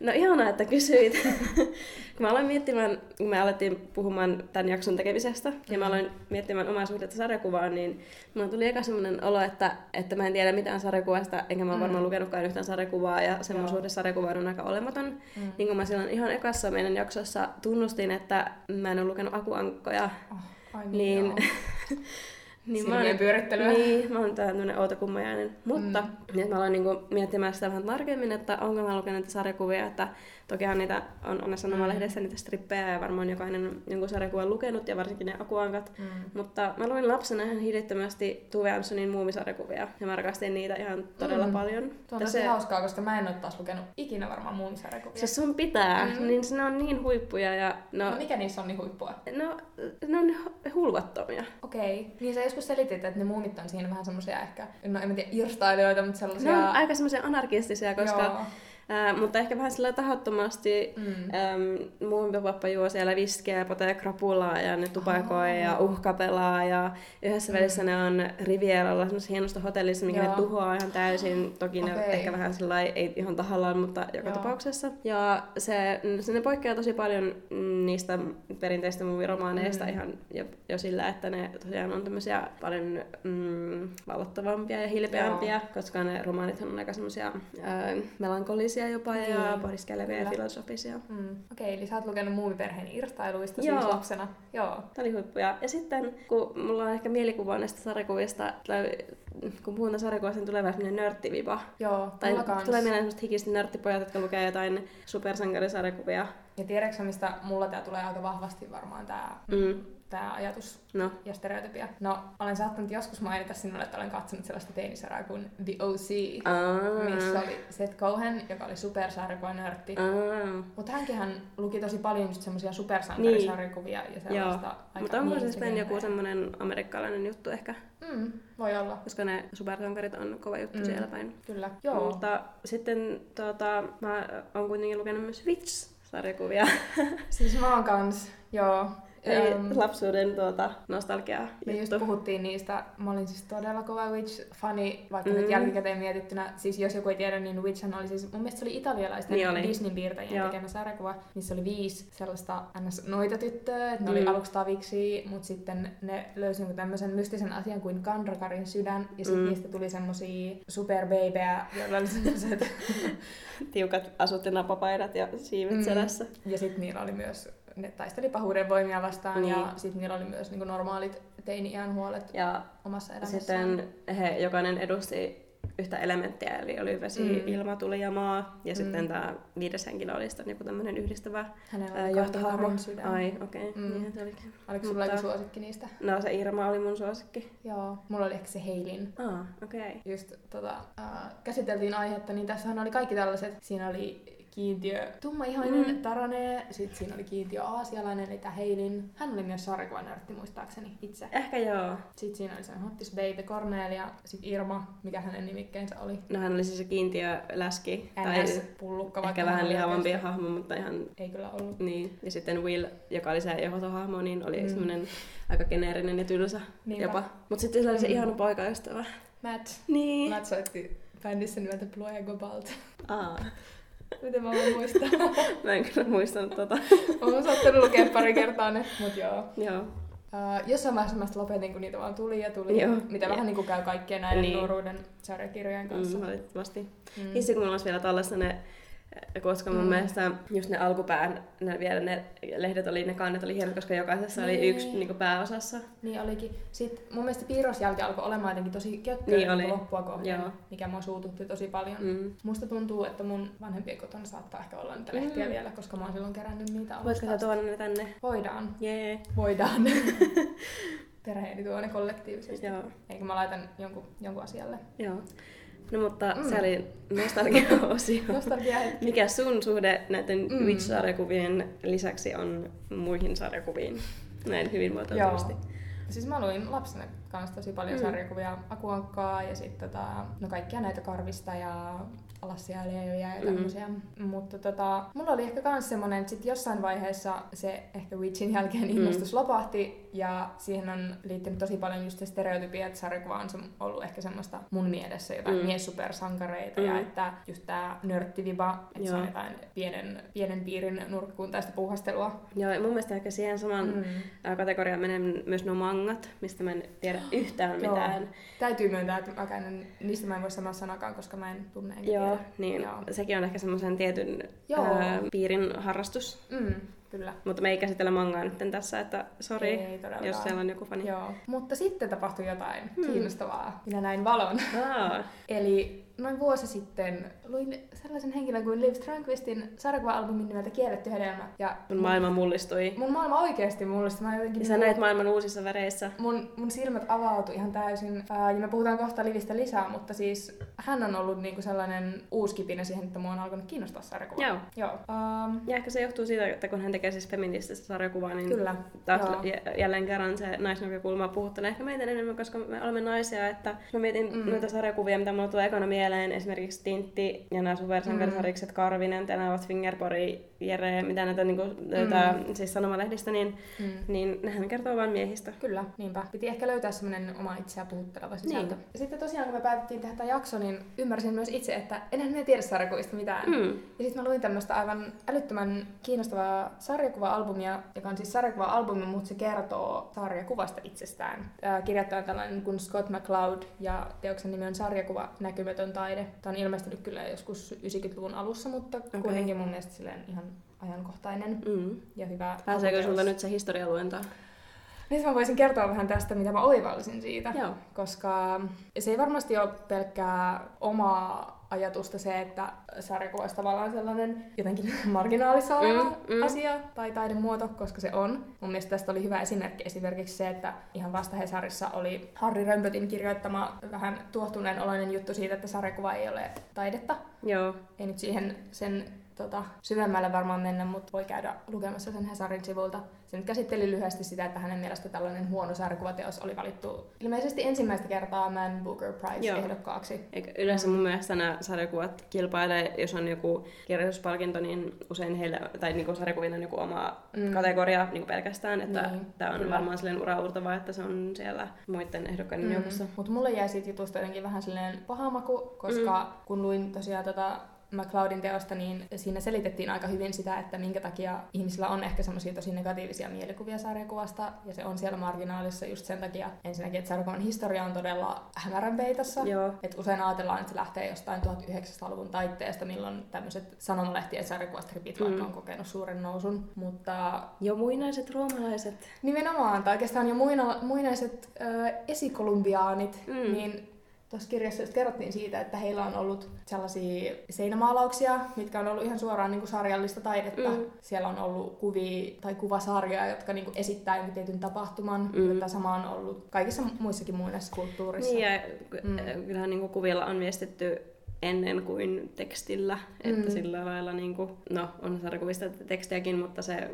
No ihanaa, että kysyit. kun mä aloin miettimään, kun me alettiin puhumaan tämän jakson tekemisestä, mm. ja mä mm. aloin miettimään omaa suhdetta sarjakuvaan, niin mulla tuli eka semmoinen olo, että, että mä en tiedä mitään sarjakuvasta, enkä mä mm. varmaan lukenutkaan yhtään sarjakuvaa, ja semmoinen suhde sarjakuvaan on aika olematon. Mm. Niin kun mä silloin ihan ekassa meidän jaksossa tunnustin, että mä en ole lukenut akuankkoja, oh, ai niin, niin Niin mä oon, pyörittelyä. Niin, mä oon tämmönen outokummajainen. Mutta mm. niin mä aloin niinku miettimään sitä vähän tarkemmin, että onko mä lukenut sarjakuvia, että Tokihan niitä on Onna Sanomalehdessä niitä strippejä ja varmaan jokainen jonkun sarjakuvan lukenut ja varsinkin ne akuankat. Mm. Mutta mä luin lapsena ihan hillittömästi Tuve Ansonin muumisarjakuvia ja mä rakastin niitä ihan todella mm. paljon. Tuo on tosi se... hauskaa, koska mä en ole taas lukenut ikinä varmaan muumisarjakuvia. Se sun pitää, mm. niin ne on niin huippuja. Ja, no, no mikä niissä on niin huippua? No, ne on hulvattomia. Okei. Okay. Niin sä joskus selitit, että ne muumit on siinä vähän semmoisia ehkä, no en mä tiedä, irstailijoita, mutta sellaisia... Ne on aika semmoisia anarkistisia, koska Joo Äh, mutta ehkä vähän sillä tahattomasti mm. ähm, mun pappa juo siellä viskeä, potee krapulaa ja ne tupakoi oh. ja uhkapelaa ja yhdessä mm. välissä ne on Rivieralla semmoisessa hienosta hotellissa, mikä Joo. ne tuhoaa ihan täysin. Toki okay. ne ehkä vähän sillä ei ihan tahallaan, mutta joka Joo. tapauksessa. Ja se, se ne poikkeaa tosi paljon niistä perinteistä movie-romaaneista mm. ihan jo, jo sillä, että ne tosiaan on tämmöisiä paljon mm, vallottavampia ja hilpeämpiä, Joo. koska ne romaanit on aika semmoisia äh, melankolisia filosofisia jopa niin. ja pohdiskelevia ja filosofisia. Mm. Okei, okay, eli sä oot lukenut muumiperheen irtailuista Joo. siis lapsena. Joo. Tämä oli huippuja. Ja sitten, kun mulla on ehkä mielikuva näistä sarjakuvista, kun puhutaan sarjakuvista, niin tulee vähän semmoinen nörttiviba. Joo, tai tulee mieleen semmoista hikistä nörttipojat, jotka lukee jotain supersankarisarjakuvia. Ja tiedätkö mistä mulla tää tulee aika vahvasti varmaan tää mm tämä ajatus no. ja stereotypia. No, olen saattanut joskus mainita sinulle, että olen katsonut sellaista teinisarjaa kuin The O.C., ah. missä oli Seth Cohen, joka oli supersarjakuvanörtti. Ah. Mutta hänkin hän luki tosi paljon just semmoisia supersankarisarjakuvia niin. ja sellaista. Joo. Mutta onko se sitten joku semmoinen amerikkalainen juttu ehkä? Mm, voi olla. Koska ne supersankarit on kova juttu mm. siellä päin. Kyllä, joo. Mutta sitten tota, mä oon kuitenkin lukenut myös Witch-sarjakuvia. siis mä oon kans, joo. Eli um, lapsuuden tuota, nostalgiaa. Me just puhuttiin niistä. Mä olin siis todella kova Witch-fani, vaikka mm. nyt jälkikäteen mietittynä. Siis jos joku ei tiedä, niin Witch oli siis, mun mielestä se oli italialaisten niin Disneyn piirtäjien tekemä sarjakuva, missä oli viisi sellaista ns. noita tyttöä, että ne mm. oli aluksi taviksi, mutta sitten ne löysi jonkun tämmöisen mystisen asian kuin Kandrakarin sydän, ja sitten mm. niistä tuli semmosia superbabyä, joilla oli semmoiset tiukat asut ja napapaidat ja siivet mm. selässä. Ja sitten niillä oli myös ne taisteli pahuuden voimia vastaan niin. ja sitten niillä oli myös niin normaalit teini-iän huolet ja omassa elämässään. Sitten he jokainen edusti yhtä elementtiä, eli oli vesi, mm. ilma, tuli ja maa. Ja mm. sitten tämä viides henkilö oli sitten joku tämmöinen yhdistävä johtohahmo. Ai, okei. Okay. Mm. Niin se olikin. Oliko sulla joku suosikki niistä? No se Irma oli mun suosikki. Joo, mulla oli ehkä se Heilin. Ah, okei. Okay. Just tota, äh, käsiteltiin aihetta, niin tässähän oli kaikki tällaiset. Siinä oli kiintiö tummaihainen mm. Tarane, sitten siinä oli kiintiö aasialainen, eli Heilin. Hän oli myös sarjakuvanörtti muistaakseni itse. Ehkä joo. Sitten siinä oli se Hottis Baby Cornelia, sitten Irma, mikä hänen nimikkeensä oli. No hän oli siis se kiintiö läski. tai pullukka. Ehkä vähän lihavampi hahmo, mutta ihan... Ei kyllä ollut. Niin. Ja sitten Will, joka oli se johtohahmo, niin oli mm. semmoinen aika geneerinen ja tylsä Niinpä. jopa. Mutta sitten sillä oli se mm. ihana poikaystävä. Matt. Niin. Matt soitti bändissä nimeltä Ploya Gobalt. Aa. Miten mä voin muistaa? Mä en kyllä muistanut tota. mä oon saattanut lukea pari kertaa ne, mut joo. Joo. Uh, jossain vaiheessa mä lopetin, kun niitä vaan tuli ja tuli, Joo. mitä Ja- vähän niin kuin käy kaikkien näiden Niin. nuoruuden sarjakirjojen kanssa. Mm, valitettavasti. Mm. Hissi, kun mulla olisi vielä tallessa ne, koska mun Mm. mielestä just ne alkupään, ne vielä ne lehdet oli, ne kannet oli hienot, koska jokaisessa oli Niin. yksi niin pääosassa. Niin olikin. Sitten mun mielestä piirrosjälki alkoi olemaan jotenkin tosi kökköä Niin oli. loppua kohden, Joo. mikä mua suututti tosi paljon. Mm. Musta tuntuu, että mun vanhempien kotona saattaa ehkä olla niitä lehtiä Mm. vielä, koska mä oon silloin kerännyt niitä alusta sä tuoda ne tänne? Voidaan. Jee. Voidaan. Perheeni tuo ne kollektiivisesti. Joo. Eikä mä laitan jonkun, jonkun asialle. Joo. No mutta Mm. se oli nostalgia-osio. Nostalgia. Mikä sun suhde näiden Mm. Witch-sarjakuvien lisäksi on muihin sarjakuviin? Näin hyvin muotoiltavasti. Siis mä luin lapsena kanssa tosi paljon Mm. mm. sarjakuvia Akuankkaa ja sitten tota, no kaikkia näitä Karvista ja Alassia ja ja Mm. tämmöisiä. Mutta tota, mulla oli ehkä kans semmonen, että sit jossain vaiheessa se ehkä Witchin jälkeen innostus mm. lopahti ja siihen on liittynyt tosi paljon just se stereotypia, että sarjakuva on ollut ehkä semmoista mun mielessä jotain Mm. mm. miessupersankareita mm. ja Mm. että just tää nörttiviba, että se on jotain pienen, pienen piirin nurkkuuntaista puuhastelua. Joo, ja mun mielestä ehkä siihen saman Mm. mm. kategoriaan menee myös nuo mangat, mistä mä en tiedä yhtään Joo. mitään. Täytyy myöntää, että mäkään en, niistä mä en voi sanoa sanakaan, koska mä en tunne enkä Joo, tiedä. niin Joo. sekin on ehkä semmoisen tietyn Joo. ää, piirin harrastus. Mm, kyllä. Mutta me ei käsitellä mangaa nyt tässä, että sori, jos siellä on joku fani. Joo. Mutta sitten tapahtui jotain Hmm. kiinnostavaa. Minä näin valon. Aa, Eli noin vuosi sitten luin sellaisen henkilön kuin Liv Strömqvistin sarjakuva-albumin nimeltä Kielletty hedelmä. Ja mun maailma mullistui. mun maailma oikeasti mullista. Mä jotenkin Ja sä näit maailman uusissa väreissä. mun, mun silmät avautui ihan täysin. Ää, ja me puhutaan kohta Livistä lisää, mutta siis hän on ollut niinku sellainen uuskipinä siihen, että mua on alkanut kiinnostaa sarjakuva. Joo. Joo. Um, Ja ehkä se johtuu siitä, että kun hän tekee siis feminististä sarjakuvaa, niin Kyllä, taas joo. j- jälleen kerran se naisnäkökulma puhuttelee ehkä meitä enemmän, koska me olemme naisia. Että mä mietin Mm. mm. noita sarjakuvia, mitä mulla tulee ekana mieleen, esimerkiksi Tintti ja nämä supersankarisarjikset Karvinen, Tenavat, Fingerpori, Jere, mitä näitä, niin kuin, mm. siis sanomalehdistä, niin, mm. niin nehän kertoo vain miehistä. Kyllä, niinpä. Piti ehkä löytää semmoinen oma itseä puhutteleva sisältö. Niin. Ja sitten tosiaan, kun me päätettiin tehdä tämä jakso, niin ymmärsin myös itse, että enhän me tiedä sarjakuvista mitään. Mm. Ja sitten mä luin tämmöistä aivan älyttömän kiinnostavaa sarjakuva-albumia, joka on siis sarjakuva-albumi, mutta se kertoo sarjakuvasta itsestään. Ää, Kirjoittaja on tällainen kuin Scott McCloud ja teoksen nimi on Sarjakuva näkymätön taide. Tämä on ilmestynyt kyllä joskus 90-luvun alussa, mutta okay. kuitenkin mun mielestä silleen ihan ajankohtainen Mm. ja hyvä. Pääseekö sulta nyt se historialuento? Nyt mä voisin kertoa vähän tästä, mitä mä oivalsin siitä. Joo. Koska se ei varmasti ole pelkkää omaa ajatusta se, että sarjakuva olisi tavallaan sellainen jotenkin marginaalissa oleva Mm, mm. asia tai taidemuoto, koska se on. Mun mielestä tästä oli hyvä esimerkki esimerkiksi se, että ihan vasta Hesarissa oli Harri Römpötin kirjoittama vähän tuohtuneen oloinen juttu siitä, että sarjakuva ei ole taidetta. Joo. Ei nyt siihen sen tota, syvemmälle varmaan mennä, mutta voi käydä lukemassa sen Hesarin sivulta. Se nyt käsitteli lyhyesti sitä, että hänen mielestä tällainen huono sarjakuvateos oli valittu ilmeisesti ensimmäistä kertaa Man Booker. Prize-ehdokkaaksi. Eikä yleensä mun mielestä nämä sarjakuvat kilpailee, jos on joku kirjallisuuspalkinto, niin usein heillä, tai niinku sarjakuvilla on joku oma Mm. kategoria niinku pelkästään, että Niin, tämä on kyllä. varmaan silleen uraurtava, että se on siellä muiden ehdokkaiden mm. joukossa. Mutta mulle jäi siitä jutusta jotenkin vähän silleen paha maku, koska mm. kun luin tosiaan tota McCloudin teosta, niin siinä selitettiin aika hyvin sitä, että minkä takia ihmisillä on ehkä semmoisia tosi negatiivisia mielikuvia sarjakuvasta, ja se on siellä marginaalissa just sen takia ensinnäkin, että sarjakuvan historia on todella hämärän peitossa. Joo. Et usein ajatellaan, että se lähtee jostain 1900-luvun taitteesta, milloin tämmöiset sanomalehtien sarjakuvastripit vaikka Mm. on kokenut suuren nousun. Mutta Jo muinaiset roomalaiset. Nimenomaan, tai oikeastaan jo muina, muinaiset ö, esikolumbiaanit, mm. Mm. niin tuossa kirjassa just kerrottiin siitä, että heillä on ollut sellaisia seinämaalauksia, mitkä on ollut ihan suoraan niin kuin sarjallista taidetta. Mm. Siellä on ollut kuvia tai kuvasarjoja, jotka niin kuin esittää jonkun tietyn tapahtuman. Mm. Tätä sama on ollut kaikissa muissakin muinaisissa kulttuurissa. Niin, ja Mm. mm. kyllähän niinku kuvilla on viestitty ennen kuin tekstillä, että Mm. sillä lailla, niinku, no on sarjakuvista tekstiäkin, mutta se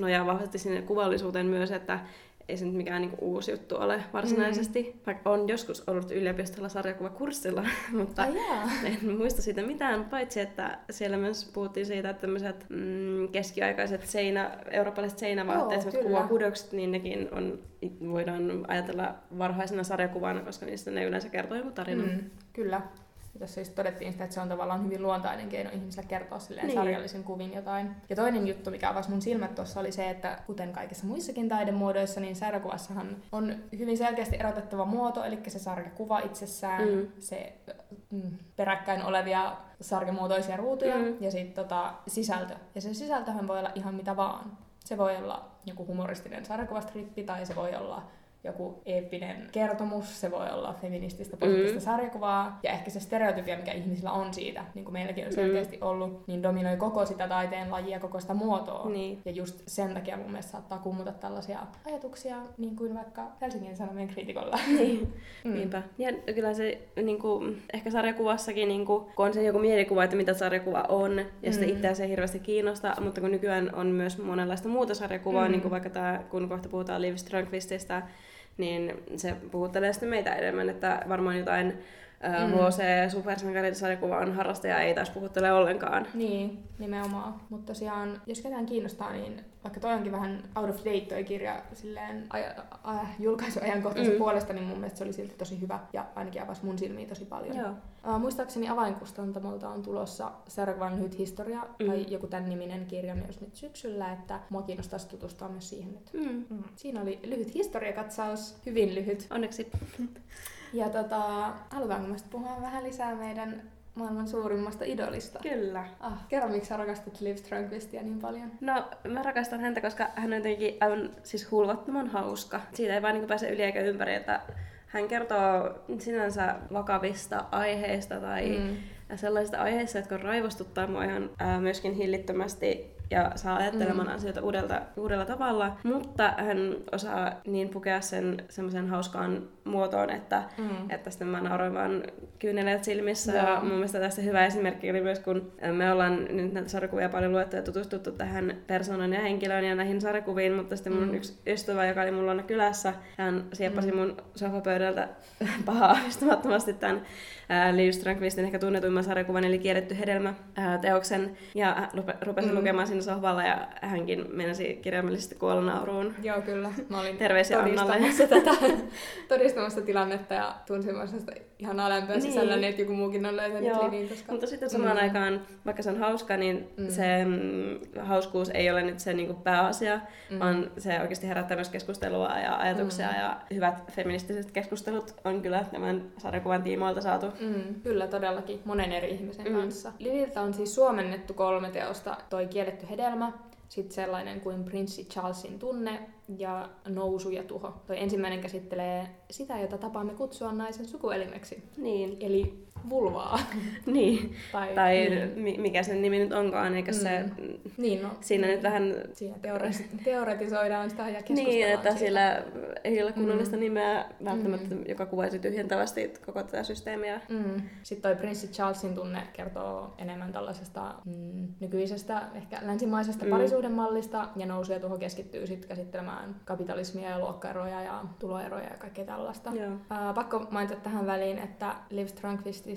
nojaa vahvasti sinne kuvallisuuteen myös, että ei se nyt mikään niinku uusi juttu ole varsinaisesti. Mm. Vaikka on joskus ollut yliopistolla sarjakuvakurssilla, mutta Ai jaa. en muista siitä mitään, paitsi että siellä myös puhuttiin siitä, että tämmöiset mm, keskiaikaiset seinä, eurooppalaiset seinävaatteet, kyllä. kuvakudokset, niin nekin on, voidaan ajatella varhaisena sarjakuvana, koska niistä ne yleensä kertoo joku tarina. Mm, kyllä. Tässä just todettiin sitä, että se on tavallaan hyvin luontainen keino ihmisille kertoa silleen Niin. sarjallisen kuvin jotain. Ja toinen juttu, mikä avasi mun silmät tuossa, oli se, että kuten kaikissa muissakin taidemuodoissa, niin sarjakuvassahan on hyvin selkeästi erotettava muoto, eli se sarjakuva itsessään, Mm. se mm, peräkkäin olevia sarjamuotoisia ruutuja Mm. ja sitten tota, sisältö. Ja se sisältöhän voi olla ihan mitä vaan. Se voi olla joku humoristinen sarjakuvastrippi tai se voi olla joku eeppinen kertomus, se voi olla feminististä poliittista Mm. sarjakuvaa, ja ehkä se stereotypia, mikä ihmisillä on siitä, niin kuin meilläkin on Mm. selkeästi ollut, niin dominoi koko sitä taiteen lajia, koko sitä muotoa. Niin. Ja just sen takia mun mielestä saattaa kummuta tällaisia ajatuksia, niin kuin vaikka Helsingin Sanomien kriitikolla. Niin, Mm. niinpä. Ja kyllä se niin kuin, ehkä sarjakuvassakin, niin kuin, kun on se joku mielikuva, että mitä sarjakuva on, ja Mm. itseään se ei hirveästi kiinnosta, mutta kun nykyään on myös monenlaista muuta sarjakuvaa, Mm. niin kuin vaikka tämä, kun kohta puhutaan Liv Strömqvististä, niin se puhuttelee sitten meitä enemmän, että varmaan jotain mm. HC Supersankarit-sarjakuvan harrastaja ei taas puhuttele ollenkaan. Niin, nimenomaan. Mutta tosiaan, jos ketään kiinnostaa, niin vaikka toi onkin vähän out of date toi kirja silleen aj- aj- julkaisuajankohtaisen mm. puolesta, niin mun mielestä se oli silti tosi hyvä ja ainakin avasi mun silmiä tosi paljon. Joo. Uh, muistaakseni avainkustantamolta on tulossa Sarjakuvan lyhyt historia Mm. tai joku tämän niminen kirja myös nyt syksyllä, että mua kiinnostaisi tutustua myös siihen nyt. Mm. Mm. Siinä oli lyhyt historiakatsaus, hyvin lyhyt. Onneksi. Ja tota, halutaanko me puhua vähän lisää meidän maailman suurimmasta idolista? Kyllä. Ah, kerro, miksi sä rakastat Liv Strömqvistia niin paljon? No, mä rakastan häntä, koska hän on jotenkin aivan siis hulvattoman hauska. Siitä ei vaan niin pääse yli eikä ympäri, että hän kertoo sinänsä vakavista aiheista tai Mm. sellaisista aiheista, jotka raivostuttaa mua ihan ää, myöskin hillittömästi ja saa ajattelemaan mm. asioita uudelta, uudella tavalla, mutta hän osaa niin pukea sen semmoisen hauskaan muotoon, että, Mm. että sitten mä nauroin vaan kyyneleet silmissä. Joo. Ja mun mielestä tästä hyvä esimerkki oli myös, kun me ollaan nyt näitä sarjakuvia paljon luettu ja tutustuttu tähän persoonan ja henkilöön ja näihin sarjakuviin, mutta sitten mun Mm. yksi ystävä, joka oli mulla kylässä, hän sieppasi Mm. mun sofapöydältä pahaa aavistamattomasti tämän Liv Strömqvistin ehkä tunnetuimman sarjakuvan, eli Kielletty hedelmä ää, teoksen. Ja lupe- rupesi Mm. lukemaan siinä sohvalla ja hänkin menesi kirjaimellisesti kuolla nauruun. Joo, kyllä. Mä olin Terveisiä Annalle. tätä, todistamassa tilannetta ja tunsin myös sitä ihanaa lämpöä Niin. sisällä, niin että joku muukin on löytänyt Joo, Livin, koska... Mutta sitten samaan Mm. aikaan, vaikka se on hauska, niin Mm. se mm, hauskuus ei ole nyt se niinku pääasia, Mm. mm. vaan se oikeasti herättää myös keskustelua ja ajatuksia Mm. ja hyvät feministiset keskustelut on kyllä tämän sarjakuvan tiimoilta saatu. Mm, kyllä, todellakin. Monen eri ihmisen Mm. kanssa. Liviltä on siis suomennettu kolme teosta. Toi Kielletty hedelmä, sitten sellainen kuin Prinssi Charlesin tunne ja Nousu ja tuho. Toi ensimmäinen käsittelee sitä, jota tapaamme kutsua naisen sukuelimeksi, Niin. eli vulvaa. niin. tai, Tai niin. mi- mikä sen nimi nyt onkaan, eikä Mm. se... Niin, no, Siinä nyt vähän Siinä teore- teoretisoidaan sitä ja keskustellaan niin, että siitä. sillä ei ole kunnollista Mm. mm. nimeä välttämättä, mm. joka kuvaisi tyhjentävästi koko tätä systeemiä. Mm. Sitten toi Prinssi Charlesin tunne kertoo enemmän tällaisesta mm, nykyisestä, ehkä länsimaisesta mm. Mm. parisuhdemallista, ja nousu ja tuho keskittyy sitten käsittelemään kapitalismia ja luokkaeroja ja tuloeroja ja kaikkea tällaista. Joo. Ää, pakko mainita tähän väliin, että Liv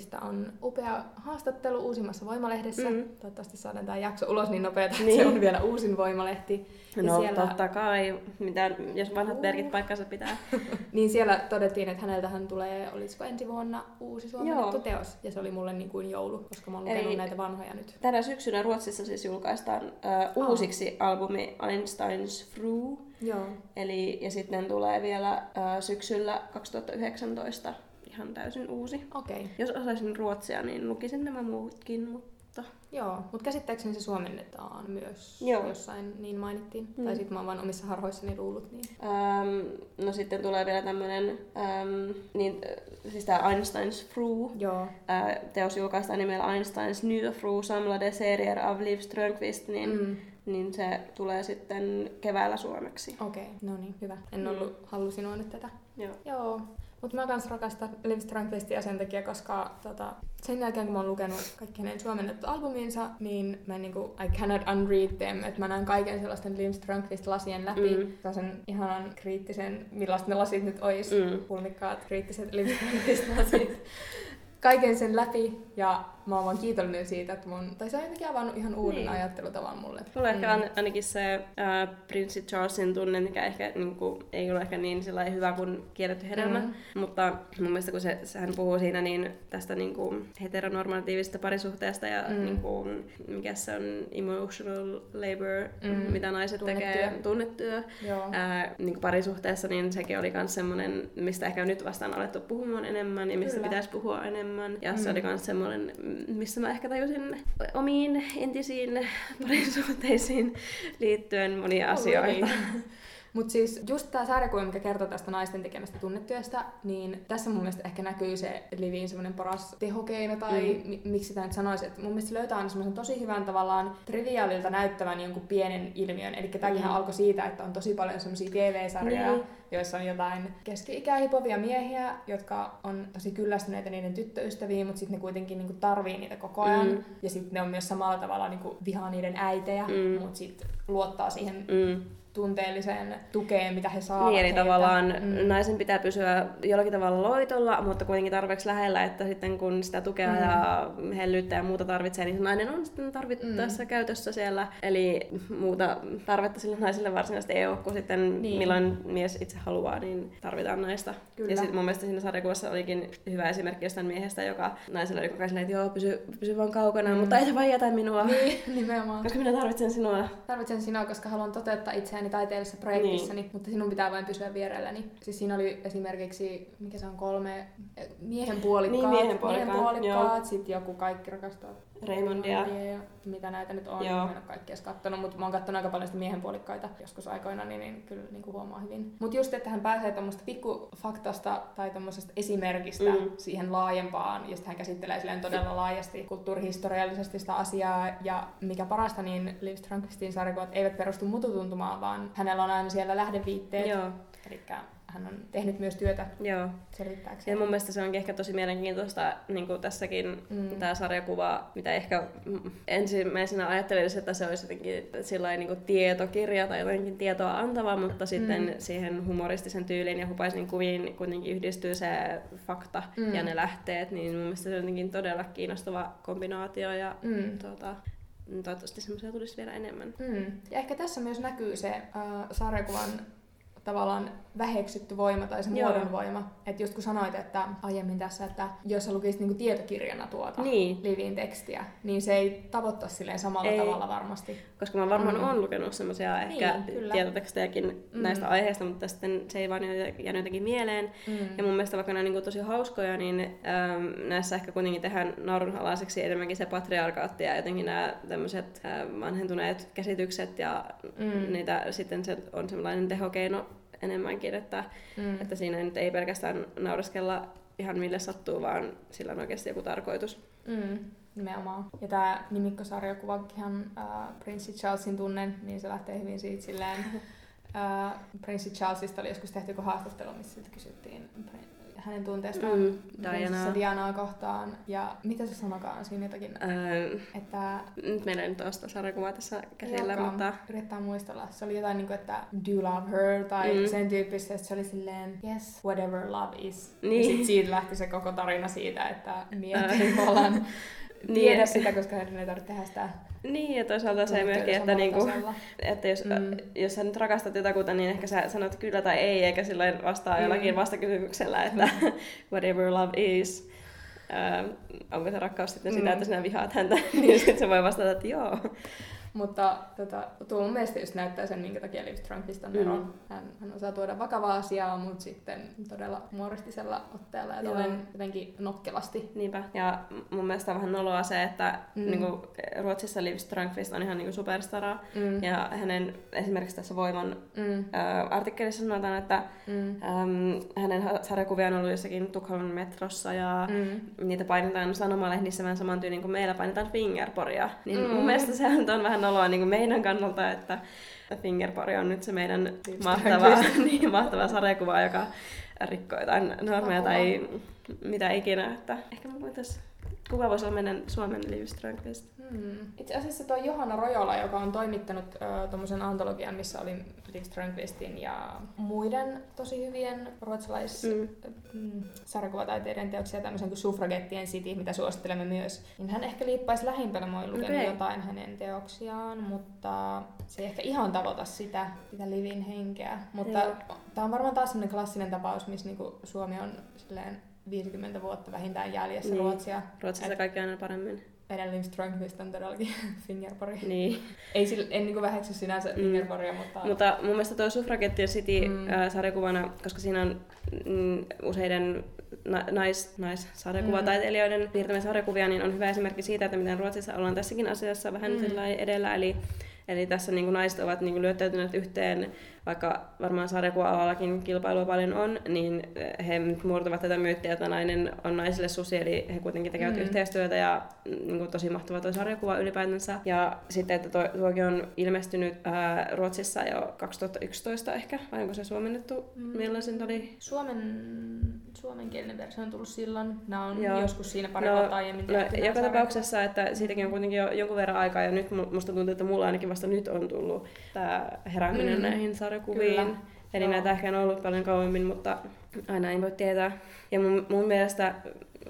Strömqvististä on upea haastattelu uusimmassa Voimalehdessä. Mm. Toivottavasti saadaan tämä jakso ulos niin nopeasti, että Niin. se on vielä uusin Voimalehti. Ja No siellä- totta kai, mitä, jos vanhat merkit paikkansa pitää. Niin siellä todettiin, että häneltähän tulee, olisiko ensi vuonna uusi suomennettu Joo. teos. Ja se oli mulle niin kuin joulu, koska mä oon lukenut Eli- näitä vanhoja nyt. Tänä syksynä Ruotsissa siis julkaistaan äh, uusiksi albumi Einsteins Fru. Joo. Eli, ja sitten tulee vielä äh, syksyllä 2019 ihan täysin uusi. Okei. Okay. Jos osaisin ruotsia, niin lukisin nämä muutkin, mutta... Joo, mutta käsittääkseni se suomennetaan myös Joo. jossain, niin mainittiin. Mm. Mm. Tai sitten mä oon vaan omissa harhoissani luullut niin. Ähm, no sitten tulee vielä tämmönen, ähm, niin, siis tää Einsteins Fru. Joo. Äh, teos julkaistaan nimellä Einsteins Nya Fru samlade serier av Liv Strömqvist, niin, mm. Mm. niin se tulee sitten keväällä suomeksi. Okei, okay. no niin, hyvä. En Mm. ollut hallusin nyt tätä. Joo. Joo. Mutta mä kans rakastan Liv Strömqvistia sen takia, koska tota, sen jälkeen kun mä oon lukenut kaikki hänen suomennettu albumiinsa, niin mä niinku, I cannot unread them, että mä näen kaiken sellaisten Liv Strömqvist-lasien läpi. Mm. Sellaisen ihanan kriittisen, millaiset ne lasit nyt ois, Mm. pulmikkaat kriittiset Liv Strömqvist-lasit. Kaiken sen läpi ja mä oon vaan kiitollinen siitä, että mun, tai se on jotenkin avannut ihan uuden Niin. ajattelutavan mulle. Mulla on ehkä ain- ainakin se ää, Prinssi Charlesin tunne, mikä ehkä niin kuin, ei ole ehkä niin hyvä kuin kielletty hedelmä. Mm. Mutta mun mielestä kun se, hän puhuu siinä niin tästä niin kuin heteronormatiivisesta parisuhteesta ja Mm. niin kuin, mikä se on emotional labor, Mm. mitä naiset Tunnetyö. tekee, tunnetyö. Ää, niin kuin parisuhteessa, niin sekin oli myös semmoinen, mistä ehkä nyt vasta on alettu puhumaan enemmän ja mistä Kyllä. pitäisi puhua enemmän. Ja se Mm. oli myös semmoinen, missä mä ehkä tajusin omiin entisiin parisuhteisiin liittyen monia asioita. Mutta siis just tämä sarjakuva, mikä kertoo tästä naisten tekemästä tunnetyöstä, niin tässä mun mielestä ehkä näkyy se Livin semmoinen paras tehokeino, tai Mm. mi- miksi sitä nyt sanoisi, että mun mielestä se löytää aina semmoisen tosi hyvän tavallaan triviaalilta näyttävän jonkun pienen ilmiön. Eli tämäkin Mm. alkoi siitä, että on tosi paljon semmoisia TV-sarjoja, Niin. joissa on jotain keski-ikää hipovia miehiä, jotka on tosi kyllästyneitä niiden tyttöystäviin, mutta sitten ne kuitenkin niinku tarvii niitä koko ajan. Mm. Ja sitten ne on myös samalla tavalla niinku vihaa niiden äitejä, Mm. mutta sitten luottaa siihen Mm. Tunteelliseen tukeen, mitä he saavat Niin, eli heiltä. tavallaan Mm. naisen pitää pysyä jollakin tavalla loitolla, mutta kuitenkin tarpeeksi lähellä, että sitten kun sitä tukea Mm. ja hellyyttä ja muuta tarvitsee, niin se nainen on sitten tarvittaessa Mm. käytössä siellä. Eli muuta tarvetta sille naiselle varsinaisesti ei ole, kun sitten Niin. milloin mies itse haluaa, niin tarvitaan naista. Kyllä. Ja sitten mun mielestä siinä sarjakuvassa olikin hyvä esimerkki jostain miehestä, joka naiselle oli koko ajan että joo, pysy, pysy vaan kaukana, Mm. mutta ei vaan jätä minua, Niin, nimenomaan. koska minä tarvitsen sinua. Tarvitsen sinua, koska haluan toteuttaa itseäni taiteellisessa projektissani, niin. mutta sinun pitää vain pysyä vierelläni. Siis siinä oli esimerkiksi, mikä se on, kolme eh, miehen puolikkaat, Niin, miehen puolikkaat, miehen puolikkaat sitten joku kaikki rakastaa Raymondia. ja mitä näitä nyt on. Joo. Mä en ole kaikkia edes kattonut, mutta mä oon kattonut aika paljon sitä miehen puolikkaita joskus aikoina, niin, niin kyllä niin kuin huomaa hyvin. Mutta just, että hän pääsee tuommoista pikkufaktasta tai tuommoisesta esimerkistä Mm. siihen laajempaan, ja sitten hän käsittelee silleen todella laajasti kulttuurihistoriallisesti sitä asiaa, ja mikä parasta, niin Liv Strömqvistin sarjakuvat eivät perustu mututuntumaan, vaan hänellä on aina siellä lähdeviitteet, Joo, eli hän on tehnyt myös työtä joo. selittääkseen. Ja mun mielestä se onkin ehkä tosi mielenkiintoista niin kuin tässäkin Mm. tämä sarjakuva, mitä ehkä mm, ensimmäisenä ajattelin, että se olisi jotenkin sillain, niin kuin tietokirja tai jotenkin tietoa antava, mutta sitten Mm. siihen humoristisen tyyliin ja hupaisiin kuviin kuitenkin yhdistyy se fakta mm. ja ne lähteet, niin mun mielestä se on jotenkin todella kiinnostava kombinaatio ja Mm. tuota, toivottavasti semmoisia tulisi vielä enemmän. Mm. Ja ehkä tässä myös näkyy se äh, sarjakuvan tavallaan väheksytty voima tai se muodon voima. Että just kun sanoit, että aiemmin tässä, että jos sä lukisit niinku tietokirjana tuota Niin. Livin tekstiä, niin se ei tavoittaisi silleen samalla Ei. tavalla varmasti. Koska mä varmaan Mm. oon lukenut semmoisia ehkä Niin, kyllä. tietotekstejäkin Mm. näistä aiheista, mutta sitten se ei vaan jäänyt jotenkin mieleen. Mm. Ja mun mielestä vaikka ne on niin tosi hauskoja, niin ähm, näissä ehkä kuitenkin tehdään naurunhalaiseksi enemmänkin se patriarkaatti ja jotenkin nämä tämmöiset äh, vanhentuneet käsitykset ja Mm. niitä sitten se on sellainen tehokeino enemmänkin, että, Mm. että siinä nyt ei pelkästään naureskella ihan mille sattuu, vaan sillä on oikeasti joku tarkoitus. Mm, nimenomaan. Ja tämä nimikkosarjakuvakin äh, Prinssi Charlesin tunnen, niin se lähtee hyvin siitä silleen. Äh, Prinssi Charlesista oli joskus tehty joku haastattelu, missä kysyttiin hänen tunteestaan Mm, Dianaa. Dianaa kohtaan. Ja mitä se sanokaan siinä jotakin, Äh, että nyt meillä ei nyt ole sitä sarjakuvaa tässä käsillä, Joka mutta Yrittää muistella. Se oli jotain, niin kuin, että do you love her tai mm. Sen tyyppistä. että Se oli silleen, yes, whatever love is. Ja Niin. sit siitä lähti se koko tarina siitä, että miehet Äh. tavallaan Niin. tiedä sitä, koska heidän ei tarvitse tehdä sitä niin, ja toisaalta se myöskin, että, niinku, että jos, Mm. jos sä nyt rakastat jotakuta, niin ehkä sä sanot kyllä tai ei, eikä silloin vastaa Mm. jollakin vastakysymyksellä, että whatever love is. Äh, onko se rakkaus sitten sitä, Mm. että sinä vihaat häntä, niin sitten se voi vastata, että joo. Mutta tota, tuo mun mielestä just näyttää sen, minkä takia Liv Strömqvist on Mm. eron. Hän, hän osaa tuoda vakavaa asiaa, mutta sitten todella humoristisella otteella ja tolleen jotenkin nokkelasti. Niinpä. Ja mun mielestä on vähän noloa se, että Mm. mm. niinku, Ruotsissa Liv Strömqvist on ihan niinku superstara. Mm. Ja hänen esimerkiksi tässä Voiman Mm. ää, artikkelissa sanotaan, että Mm. äm, hänen sarjakuvia on ollut jossakin Tukholman metrossa ja Mm. niitä painetaan sanomalehdissä vähän saman tyyliin kuin meillä painetaan fingerporia. Niin Mm. mm. mun mielestä se on, on vähän noloa niin kuin meidän kannalta, että fingerpori on nyt se meidän mahtava, niin, mahtava sarjakuva, joka rikkoo jotain normeja tai mitä ikinä. Että ehkä me voitaisiin, kuka voisi olla meidän Suomen Liv Strömqvist? Mm. Itse asiassa tuo Johanna Rojola, joka on toimittanut uh, tuommoisen antologian, missä oli Liv Strömqvistin ja muiden tosi hyvien ruotsalais mm. mm teoksia, tämmöisen kuin Suffragettien City, mitä suosittelemme myös, niin hän ehkä liippaisi lähimpänä, mä lukenut okay. jotain hänen teoksiaan, mutta se ei ehkä ihan tavoita sitä, sitä Livin henkeä. Mutta tämä on varmaan taas sellainen klassinen tapaus, missä niinku Suomi on silleen 50 vuotta vähintään jäljessä niin. Ruotsia. Ruotsissa Et... kaikki aina paremmin. Edellinen Strongfist on todellakin fingerpori. Niin. Ei sillä, en niinku väheksy sinänsä mm. fingerporia, mutta... Mutta mun mielestä tuo Suffragettien City mm. äh, sarjakuvana, koska siinä on mm, useiden na- nais, nais sarjakuvataiteilijoiden mm. piirtämiä sarjakuvia, niin on hyvä esimerkki siitä, että miten Ruotsissa ollaan tässäkin asiassa vähän mm. edellä. Eli Eli tässä niin kuin naiset ovat niin kuin lyöttäytyneet yhteen vaikka varmaan sarjakuva-alallakin kilpailua paljon on, niin eh, he murtavat tätä myyttiä, että nainen on naisille susi, eli he kuitenkin tekevät mm. yhteistyötä ja niin kuin, tosi mahtava tuo sarjakuva ylipäätänsä. Ja sitten, että tuo, tuokin on ilmestynyt ää, Ruotsissa jo 2011 ehkä, vai onko se suomennettu? Mm. Milloin sen oli? Suomen, suomenkielinen versio on tullut silloin. Nämä on Joo. joskus siinä pari no, vuotta aiemmin no, Joka tapauksessa, että siitäkin on kuitenkin jo jonkun verran aikaa, ja nyt musta tuntuu, että mulla ainakin vasta nyt on tullut tämä herääminen mm. näihin sarjakuviin. Kyllä. Eli Joo. näitä ehkä on ollut paljon kauemmin, mutta aina ei voi tietää. Ja mun, mun mielestä,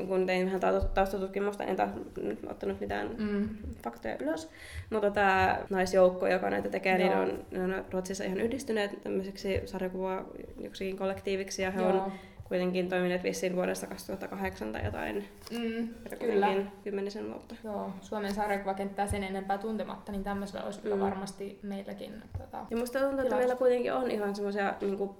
kun tein vähän taustatutkimusta, en taas nyt ottanut mitään mm. faktoja ylös, mutta tämä naisjoukko, joka näitä tekee, niin Joo. niin on, ne on Ruotsissa ihan yhdistyneet tämmöiseksi sarjakuva joksikin kollektiiviksi, ja he Joo. on kuitenkin toimineet vissiin vuodesta 2008 tai jotain. Mm, kyllä. Kymmenisen vuotta. Joo, Suomen sarjakuvakenttää sen enempää tuntematta, niin tämmöisellä olisi mm. varmasti meilläkin. Tota, ja musta tuntuu, että meillä kuitenkin on ihan semmoisia niin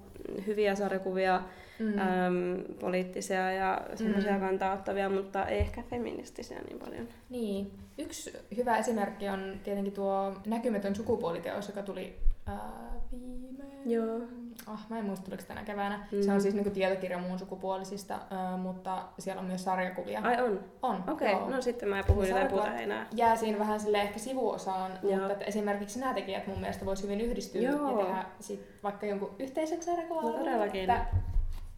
hyviä sarjakuvia, mm. äm, poliittisia ja semmoisia mm. kantauttavia, mutta ei ehkä feministisiä niin paljon. Niin. Yksi hyvä esimerkki on tietenkin tuo näkymätön sukupuoliteos, joka tuli ää, viime... Joo ah, mä en muista tuliko tänä keväänä. Mm. Se on siis niinku tietokirja muun sukupuolisista, äh, mutta siellä on myös sarjakuvia. Ai on? On. Okei, okay. no sitten mä puhuin jotain puhuta enää. Jää siinä vähän sille ehkä sivuosaan, Joo. mutta että esimerkiksi nämä tekijät mun mielestä voisi hyvin yhdistyä Joo. ja tehdä sit vaikka jonkun yhteisen sarjakuvan. No todellakin. Että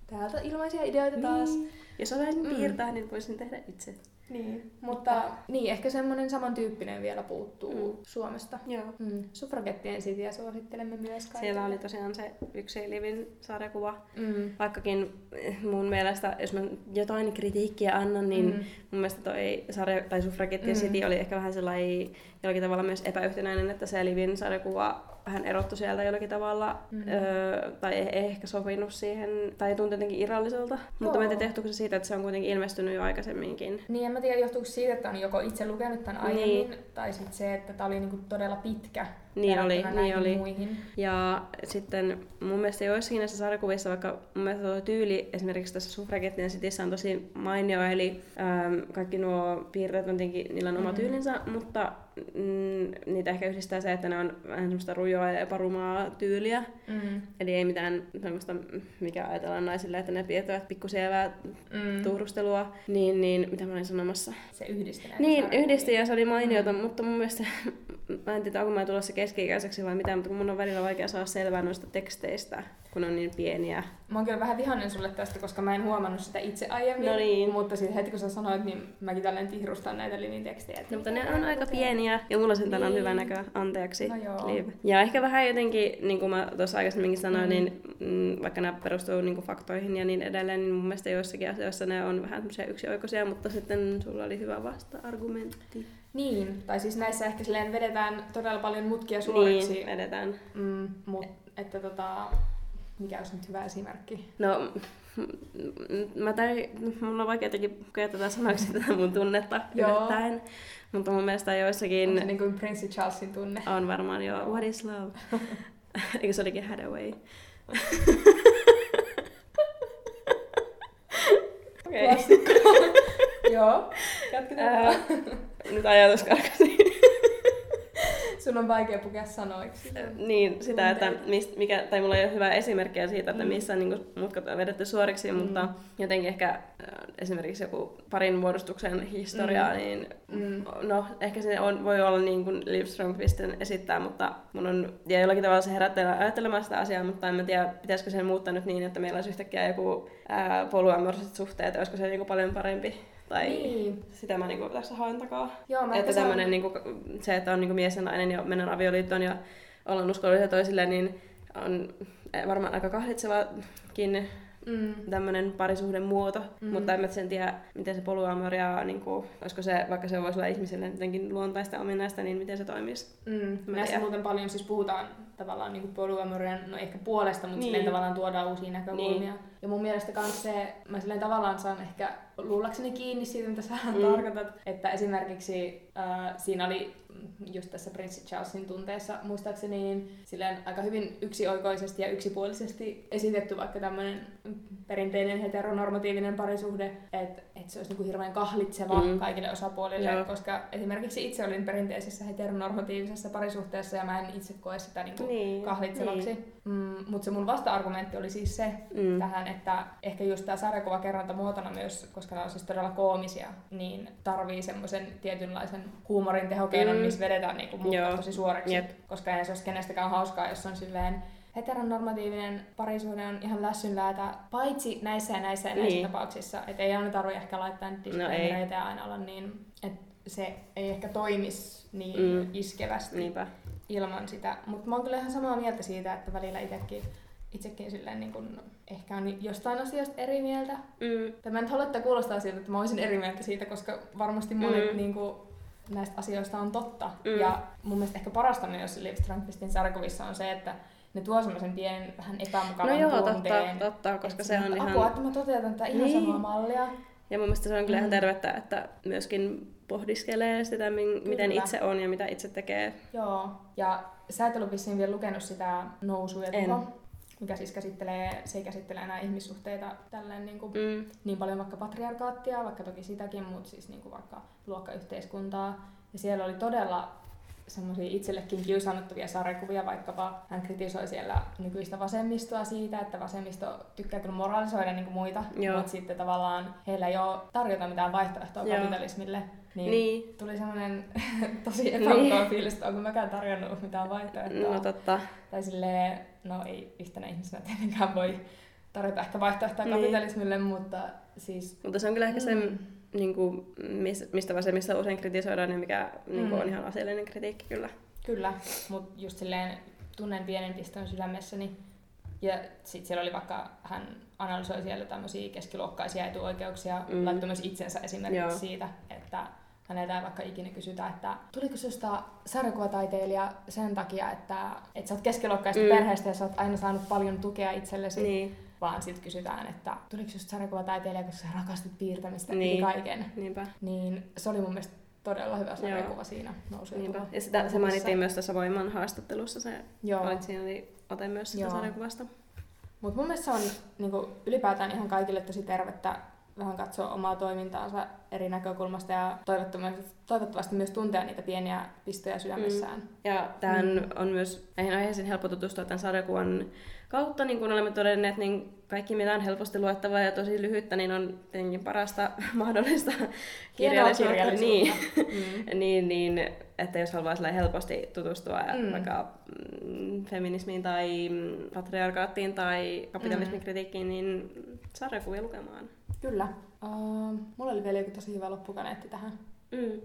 täältä ilmaisia ideoita taas. Niin. Jos osaisin mm. piirtää, niin voisin tehdä itse. Niin, mutta niin, ehkä semmoinen samantyyppinen vielä puuttuu mm. Suomesta. Joo. Mm. Suffragettien sitiä suosittelemme myös kaikille. Siellä oli tosiaan se yksi Livin sarjakuva. Mm. Vaikkakin mun mielestä, jos mä jotain kritiikkiä annan, niin mm. mun mielestä toi sarja, tai Suffragettien mm. City oli ehkä vähän sellainen jollakin tavalla myös epäyhtenäinen, että se Livin sarjakuva hän erottu sieltä jollakin tavalla, mm-hmm. öö, tai ei, ei ehkä sopinut siihen, tai tuntui jotenkin irralliselta. Joo. Mutta mä en tiedä, johtuuko se siitä, että se on kuitenkin ilmestynyt jo aikaisemminkin. Niin, en mä tiedä, johtuuko siitä, että on joko itse lukenut tämän aiemmin, niin. tai sitten se, että tämä oli niinku todella pitkä niin oli, niin oli. Muihin. Ja sitten mun mielestä joissakin näissä sarjakuvissa, vaikka mun mielestä tuo tyyli esimerkiksi tässä Suffragettien Cityssä on tosi mainio, eli äm, kaikki nuo piirteet on tietenkin, niillä on oma mm-hmm. tyylinsä, mutta mm, niitä ehkä yhdistää se, että ne on vähän semmoista rujoa ja epärumaa tyyliä. Mm. Eli ei mitään semmoista, mikä ajatellaan naisille, että ne piirtävät pikkusievää mm. tuhrustelua. Niin, niin, mitä mä olin sanomassa? Se yhdisti Niin, yhdisti ja se oli mainiota, mm. mutta mun mielestä, mä en tiedä, onko mä tulossa keski-ikäiseksi vai mitä, mutta mun on välillä vaikea saada selvää noista teksteistä kun on niin pieniä. Mä oon kyllä vähän vihainen sulle tästä, koska mä en huomannut sitä itse aiemmin. No niin. Mutta sitten heti kun sä sanoit, niin mäkin tälleen tihrustan näitä Livin tekstejä. No, mutta ne on aika pieniä ja mulla sen niin. on hyvä näkö. Anteeksi, no joo. Liv. Ja ehkä vähän jotenkin, niin kuin mä tuossa aikaisemminkin sanoin, mm. niin mm, vaikka nämä perustuu niin kuin faktoihin ja niin edelleen, niin mun mielestä joissakin asioissa ne on vähän yksioikoisia, mutta sitten sulla oli hyvä vasta-argumentti. Niin, tai siis näissä ehkä silleen vedetään todella paljon mutkia suoriksi. Niin, vedetään. Mm, mut, että tota, mikä olisi nyt hyvä esimerkki? No, mä tai, mun on vaikea jotenkin käyttää sanaksi tätä mun tunnetta yllättäen. Mutta mun mielestä joissakin... On se niin kuin Prince Charlesin tunne? On varmaan joo. What is love? Eikö se olikin Hadaway? Okei. Joo, jatketaan. nyt ajatus karkasi. Sun on vaikea pukea sanoiksi. Niin, sitä, että mist, mikä, tai mulla ei ole hyvää esimerkkiä siitä, että mm. missä niin mutkat on vedetty suoriksi, mm. mutta jotenkin ehkä äh, esimerkiksi joku parin muodostuksen historiaa, mm. niin mm. no, ehkä se on, voi olla niin kuin Liv esittää, mutta mun on, ja jollakin tavalla se herättää ajattelemaan sitä asiaa, mutta en mä tiedä, pitäisikö sen muuttaa nyt niin, että meillä olisi yhtäkkiä joku ää, suhteet, olisiko se niin paljon parempi Tai Niin. sitä mä niinku tässä haen takaa. Joo, mä että tämmönen, niinku, se, että on niinku mies ja nainen ja mennään avioliittoon ja ollaan uskollisia toisille, niin on eh, varmaan aika kahlitsevakin Mm. tämmöinen parisuhden muoto, Mm. mutta en mä sen tiedä, miten se polyamoria, niin kuin, olisiko se, vaikka se voisi olla ihmiselle jotenkin luontaista ominaista, niin miten se toimisi. Mm. Näissä muuten paljon siis puhutaan tavallaan niin polyamorian, no ehkä puolesta, mutta Niin. tavallaan tuodaan uusia näkökulmia. Niin. Ja mun mielestä kans se, mä silleen tavallaan saan ehkä luullakseni kiinni siitä, mitä sä mm. tarkoitat. Että esimerkiksi äh, siinä oli just tässä Prince Charlesin tunteessa muistaakseni niin silleen aika hyvin yksioikoisesti ja yksipuolisesti esitetty vaikka tämmöinen perinteinen heteronormatiivinen parisuhde, että et se olisi niinku hirveän kahlitseva Mm. mm. kaikille osapuolille, Joo. koska esimerkiksi itse olin perinteisessä heteronormatiivisessa parisuhteessa ja mä en itse koe sitä niinku Niin, kahlitsevaksi. niin. Mm, Mutta se mun vasta-argumentti oli siis se Mm. tähän, että ehkä just tämä sarjakuvakerronta muotona myös, koska nämä on siis todella koomisia, niin tarvii semmoisen tietynlaisen huumorin tehokeinon, Mm. missä vedetään niinku muuttaa tosi suoreksi. Jep. Koska ei se olisi kenestäkään hauskaa, jos on silleen heteronormatiivinen parisuhde on ihan lässynläätä, paitsi näissä ja näissä ja näissä Niin. tapauksissa. Että ei aina tarvitse ehkä laittaa No ei. disclaimereita ja aina olla niin, että se ei ehkä toimisi niin mm. iskevästi Niinpä. Ilman sitä. Mutta mä oon kyllä ihan samaa mieltä siitä, että välillä itsekin, itsekin silleen niin kun ehkä on jostain asioista eri mieltä. Mm. Tai mä en halua, että kuulostaa siltä, että mä olisin eri mieltä siitä, koska varmasti monet Mm. niin kuin, näistä asioista on totta. Mm. Ja mun mielestä ehkä parasta myös Liv Strömqvistin sarjakuvissa on se, että ne tuo semmoisen pienen vähän epämukavan No joo, totta, tunteen. totta, koska että se on apua, ihan... että mä toteutan tätä ihan Niin. samaa mallia. Ja mun mielestä se on kyllä ihan Mm. tervettä, että myöskin pohdiskelee sitä, min- miten Kyllä. itse on ja mitä itse tekee. Joo, ja sä et ollut vissiin vielä lukenut sitä Nousu ja En. tuho, mikä siis käsittelee, se ei käsittele enää ihmissuhteita tälleen niin, kuin, Mm. niin paljon vaikka patriarkaattia, vaikka toki sitäkin, mutta siis niin kuin vaikka luokkayhteiskuntaa. Ja siellä oli todella semmoisia itsellekin kiusaannuttavia sarjakuvia, vaikkapa hän kritisoi siellä nykyistä vasemmistoa siitä, että vasemmisto tykkää kyllä moralisoida niin kuin muita, Joo. mutta sitten tavallaan heillä ei ole tarjota mitään vaihtoehtoa Joo. kapitalismille. Niin, Niin. tuli semmoinen tosi epämukava fiilis, että onko mäkään tarjonnut mitään vaihtoehtoa. No totta. Tai silleen, no ei yhtenä ihmisenä tietenkään voi tarjota ehkä vaihtoehtoa Niin. kapitalismille, mutta siis... Mutta se on kyllä ehkä Mm. Niin kuin, mis- mistä vasemmista usein kritisoidaan ja mikä niin kuin, Mm. on ihan asiallinen kritiikki kyllä. Kyllä, mutta just silleen tunnen pienen piston sydämessäni. Ja sitten siellä oli vaikka, hän analysoi siellä tämmöisiä keskiluokkaisia etuoikeuksia, Mm. mm. laittoi myös itsensä esimerkiksi Joo. Siitä, että häneltä ei vaikka ikinä kysytä, että tuliko susta sarjakuvataiteilija sen takia, että, että sä oot keskiluokkaista Mm. mm. perheestä ja sä oot aina saanut paljon tukea itsellesi, Niin, vaan sitten kysytään, että tuliko susta sarjakuvataiteilija, koska sä rakastit piirtämistä Niin. niin. kaiken. niinpä. Niin se oli mun mielestä todella hyvä sarjakuva siinä nousu niinpä. Ja sitä, se mainittiin myös tässä Voiman haastattelussa, se Joo. olit siinä oli ote myös sitä Joo. sarjakuvasta. Mutta mun mielestä se on niinku, ylipäätään ihan kaikille tosi tervettä vähän katsoa omaa toimintaansa eri näkökulmasta ja toivottavasti, toivottavasti myös tuntea niitä pieniä pistoja sydämessään. Mm. Ja tähän Mm. on myös näihin aiheisiin helppo tutustua tämän sarjakuvan kautta, niin kuin olemme todenneet, niin kaikki mitä on helposti luettavaa ja tosi lyhyttä, niin on tietenkin parasta mahdollista kirjallisuutta. Niin, Mm. niin, niin, että jos haluaa helposti tutustua Mm. vaikka mm, feminismiin tai mm, patriarkaattiin tai kapitalismin Mm. kritiikkiin, niin sarjakuvia lukemaan. Kyllä. Uh, mulla oli vielä joku tosi hyvä loppukaneetti tähän. Mm.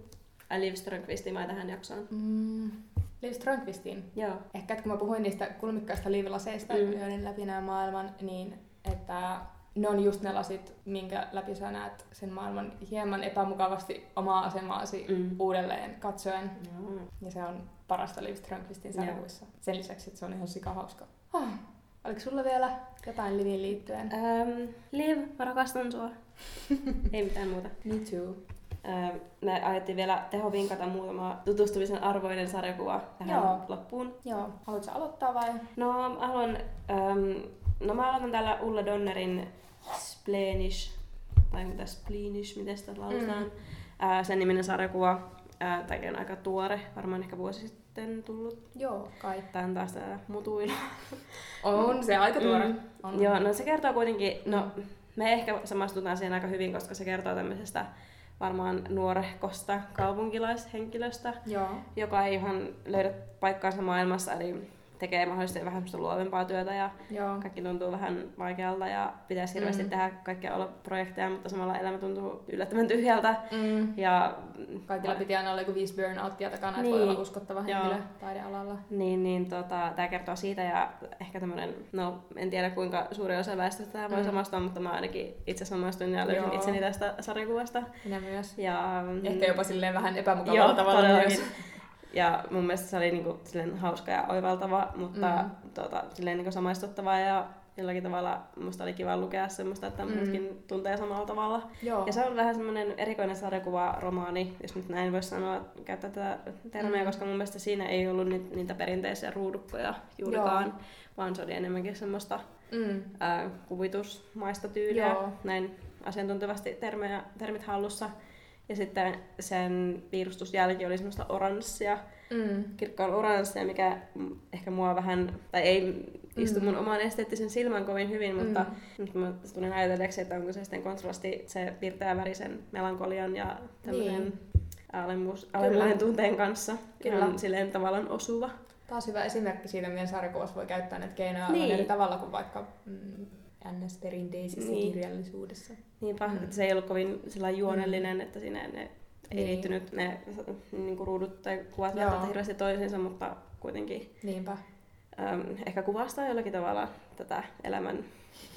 Ai Liv Strömqvistin vai tähän jaksoon. Mm. Liv Strömqvistin. Joo. Ehkä että kun mä puhuin niistä kulmikkaista liivilaseista, Mm. mm. joiden läpi näen maailman, niin että ne on just ne lasit, minkä läpi sä näet sen maailman hieman epämukavasti omaa asemaasi Mm. mm. uudelleen katsoen. Joo. Ja se on parasta Liv Strömqvistin sarjakuissa. Sen lisäksi, että se on ihan sikahauska. Oh. Oliko sulla vielä jotain Liviin liittyen? Ähm, Liv, mä rakastan sua. Ei mitään muuta. Me too. Ähm, me ajettiin vielä Teho vinkata muutama tutustumisen arvoinen sarjakuva tähän Joo. loppuun. Joo, haluatko aloittaa vai? No, haluan... Ähm, no mä aloitan täällä Ulla Donnerin Splenish, tai mitä Splenish, miten sitä lausutaan. Mm. Äh, sen niminen sarjakuva. Äh, tämäkin on aika tuore, varmaan ehkä vuosi sitten tullut. Joo, kai. Tää on taas tää mutuilu. On se aika tuore. Mm. On. Joo, no se kertoo kuitenkin, no me ehkä samastutaan siihen aika hyvin, koska se kertoo tämmöisestä varmaan nuorehkosta kaupunkilaishenkilöstä, Joo. joka ei ihan löydä paikkaansa maailmassa, eli tekee mahdollisesti vähän semmoista luovempaa työtä ja Joo. kaikki tuntuu vähän vaikealta ja pitäisi hirveästi Mm. tehdä kaikkea olla projekteja, mutta samalla elämä tuntuu yllättävän tyhjältä. Mm. Ja Kaikilla piti aina olla joku viisi burnouttia takana, että Niin. voi olla uskottava Joo. henkilö taidealalla. Niin, niin tota, tämä kertoo siitä ja ehkä tämmöinen, no en tiedä kuinka suuri osa väestöstä tähän voi Mm. samastua, mutta mä ainakin itse samastuin ja löysin Joo. itseni tästä sarjakuvasta. Minä myös. Ja, Ehkä jopa silleen vähän epämukavalla Joo, tavalla todellakin. myös. Ja mun mielestä se oli niinku silleen hauska ja oivaltava, mutta Mm. tota, silleen niinku samaistuttava ja jollakin tavalla musta oli kiva lukea semmoista, että Mm. muutkin tuntee samalla tavalla. Joo. Ja se on vähän semmoinen erikoinen sarjakuva-romaani, jos nyt näin voisi sanoa, käyttää tätä termiä, Mm. koska mun mielestä siinä ei ollut ni- niitä perinteisiä ruudukkoja juurikaan, vaan se oli enemmänkin semmoista Mm. ää, kuvitusmaista tyyliä, Joo. näin asiantuntevasti termejä, termit hallussa. Ja sitten sen piirustusjälki oli semmoista oranssia, Mm. kirkkaan oranssia, mikä mm, ehkä mua vähän, tai ei istu Mm. mun omaan esteettisen silmän kovin hyvin, mutta Mm. nyt mä tulin ajatelleeksi, että onko se sitten kontrasti se pirteä värisen melankolian ja tämmöisen Niin. alemmuus, alemmuuden tunteen kanssa. Kyllä. Ihan silleen tavallaan osuva. Taas hyvä esimerkki siitä, miten sarjakuvassa voi käyttää näitä keinoja niin. eri tavalla kuin vaikka mm, NS-perinteisessä Niin. niin. kirjallisuudessa. Niinpä, Mm. että se ei ollut kovin juonellinen, että siinä ne ei Niin. liittynyt ne niin ruudut tai kuvat välttämättä hirveästi toisiinsa, mutta kuitenkin Niinpä. äm, ehkä kuvastaa jollakin tavalla tätä elämän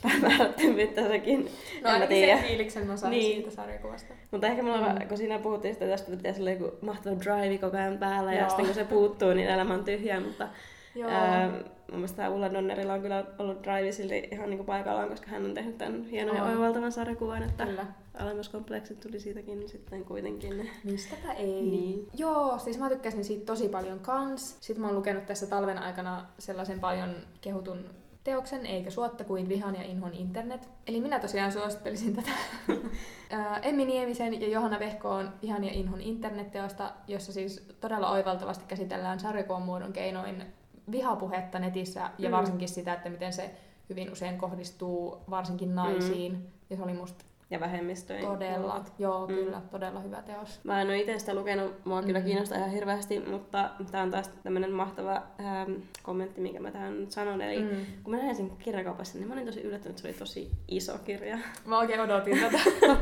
päämäärättömyyttä sekin. No En ainakin sen fiiliksen mä sain Niin. siitä sarjakuvasta. Mutta ehkä mulla, Mm. mm. kun siinä puhuttiin sitä tästä, että pitäisi olla joku mahtava drive koko ajan päällä ja Joo. sitten kun se puuttuu, niin elämä on tyhjää, mutta Joo. ää, mun mielestä Ulla Donnerilla on kyllä ollut drive silti ihan niinku paikallaan, koska hän on tehnyt tämän hienon ja oivaltavan sarjakuvan, että Kyllä. alemmuuskompleksit tuli siitäkin sitten kuitenkin. Mistäpä ei. Niin. Joo, siis mä tykkäsin siitä tosi paljon kans. Sitten mä oon lukenut tässä talven aikana sellaisen paljon kehutun teoksen, eikä suotta kuin Vihan ja Inhon internet. Eli minä tosiaan suosittelisin tätä Emmi Niemisen ja Johanna Vehkoon Vihan ja Inhon internetteosta, jossa siis todella oivaltavasti käsitellään sarjakuvan muodon keinoin vihapuhetta netissä ja Mm. varsinkin sitä, että miten se hyvin usein kohdistuu varsinkin naisiin. Ja se oli musta Ja vähemmistöjen. todella, kuuluvat. joo Mm. kyllä, todella hyvä teos. Mä en ole itse sitä lukenut, mua kyllä Mm. kiinnostaa ihan hirveästi, mutta tämä on taas tämmöinen mahtava ähm, kommentti, minkä mä tähän nyt sanon. Eli Mm. kun mä näin sen kirjakaupassa, niin mä olin tosi yllättynyt, että se oli tosi iso kirja. Mä oikein odotin tätä.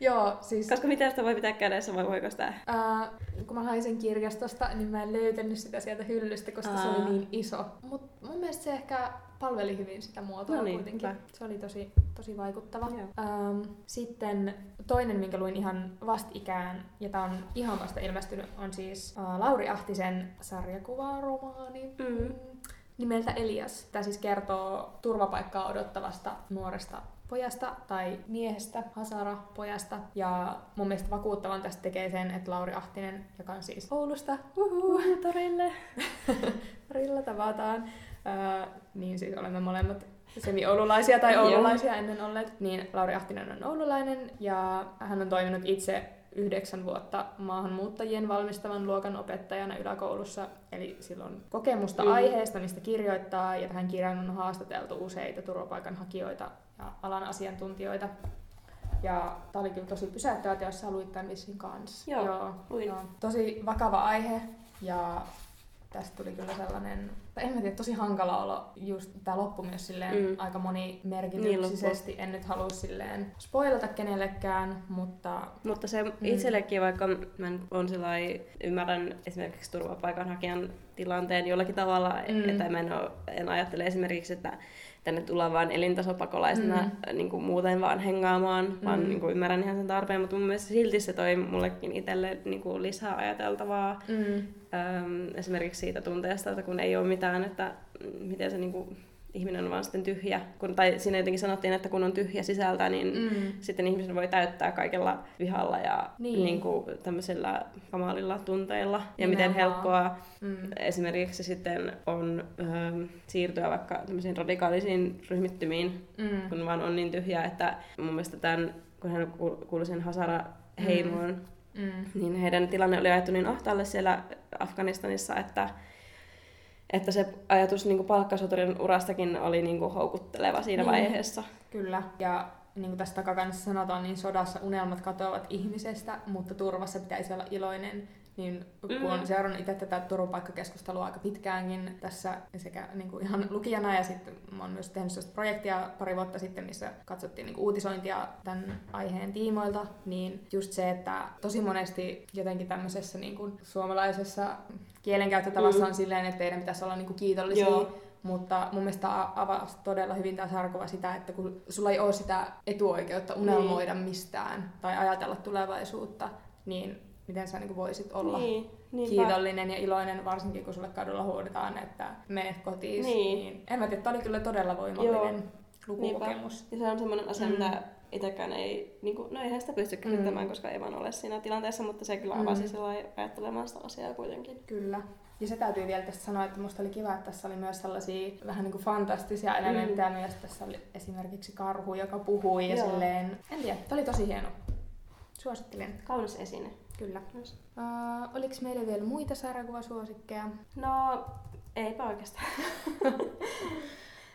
Joo, siis Koska mitä sitä voi pitää kädessä vai voiko sitä? ää, kun mä hain sen kirjastosta, niin mä en löytänyt sitä sieltä hyllystä, koska se Aa. oli niin iso. Mut mun mielestä se ehkä palveli hyvin sitä muotoa No niin, kuitenkin. hyvä. Se oli tosi, tosi vaikuttava. Ähm, sitten toinen, minkä luin ihan vastikään, ja tää on ihan vasta ilmestynyt, on siis äh, Lauri Ahtisen sarjakuvaromaani. Mm. nimeltä Elias. Tämä siis kertoo turvapaikkaa odottavasta nuoresta pojasta tai miehestä, Hasara-pojasta. Ja mun mielestä vakuuttavan tästä tekee sen, että Lauri Ahtinen, joka on siis Oulusta, uhu, torille. Rilla tavataan, Ää, niin siis olemme molemmat semi-oululaisia tai Joo. oululaisia ennen olleet, niin Lauri Ahtinen on oululainen ja hän on toiminut itse yhdeksän vuotta maahanmuuttajien valmistavan luokan opettajana yläkoulussa, eli silloin kokemusta Mm. aiheesta, mistä kirjoittaa, ja tähän kirjaan on haastateltu useita turvapaikanhakijoita ja alan asiantuntijoita. Ja tämä oli kyllä tosi pysäyttävä teos, sä luit tämän vissiin kanssa. Joo, luin. joo. Tosi vakava aihe, ja tästä tuli kyllä sellainen, tai en mä tiedä, tosi hankala olo just tää loppu myös silleen Mm. aika Niin monimerkityksisesti. en nyt halua silleen spoilata kenellekään, mutta Mutta se itsellekin, vaikka mä on sillai, ymmärrän esimerkiksi turvapaikanhakijan tilanteen jollakin tavalla, Mm. että mä en, oo, en ajattele esimerkiksi, että tänne tullaan vain elintasopakolaisena Mm. niin kuin muuten vaan hengaamaan, vaan Mm. niin kuin ymmärrän ihan sen tarpeen, mutta mun mielestä silti se toi mullekin itselle niin kuin lisää ajateltavaa. mm, Öm, esimerkiksi siitä tunteesta, että kun ei ole mitään, että miten se niin kuin, ihminen on vaan sitten tyhjä. Kun, tai siinä jotenkin sanottiin, että kun on tyhjä sisältä, niin mm, sitten ihmisen voi täyttää kaikella vihalla ja Niin. niin. Kuin tämmöisillä kamalilla tunteilla. Ja miten Nimenomaan. helppoa mm, esimerkiksi sitten on öö, siirtyä vaikka tämmöisiin radikaalisiin ryhmittymiin, mm, kun vaan on niin tyhjä, että mun mielestä tämän, kun hän kuul- kuului sen Hasara-heimoon, mm, niin heidän tilanne oli ajettu niin ahtaalle siellä Afganistanissa, että, että se ajatus niin palkkasoturin urastakin oli niin kuin houkutteleva siinä Niin. vaiheessa. kyllä. Ja niin kuin tässä takakannessa sanotaan, niin sodassa unelmat katoavat ihmisestä, mutta turvassa pitäisi olla iloinen niin kun on seurannut itse tätä turvapaikkakeskustelua aika pitkäänkin tässä sekä niin kuin ihan lukijana ja sitten mä oon myös tehnyt sellaista projektia pari vuotta sitten, missä katsottiin niin kuin uutisointia tämän aiheen tiimoilta, niin just se, että tosi monesti jotenkin tämmöisessä niin kuin suomalaisessa kielenkäyttötavassa mm. on silleen, että teidän pitäisi olla niin kuin kiitollisia Joo mutta mun mielestä avasi todella hyvin tämä sarkova sitä, että kun sulla ei ole sitä etuoikeutta unelmoida niin. mistään tai ajatella tulevaisuutta, niin miten sä niin voisit olla niin, kiitollinen ja iloinen, varsinkin kun sulle kadulla huudetaan, että mene kotiin. Niin. niin en mä tiedä, oli kyllä todella voimallinen Joo. lukukokemus. Ja se on semmoinen asia, mm. mitä itsekään ei, niin kuin, no eihän sitä pysty käsittämään, mm. koska ei vaan ole siinä tilanteessa, mutta se kyllä avasi mm. ajattelemaan sitä asiaa kuitenkin. Kyllä. Ja se täytyy vielä tästä sanoa, että musta oli kiva, että tässä oli myös sellaisia vähän niin kuin fantastisia elementtejä mm. myös. Tässä oli esimerkiksi karhu, joka puhui ja Joo. silleen, en tiedä, tämä oli tosi hieno. Suosittelen. Kaunis esine. Kyllä. Myös. Uh, oliko meillä vielä muita sarjakuvasuosikkeja? No, eipä oikeastaan.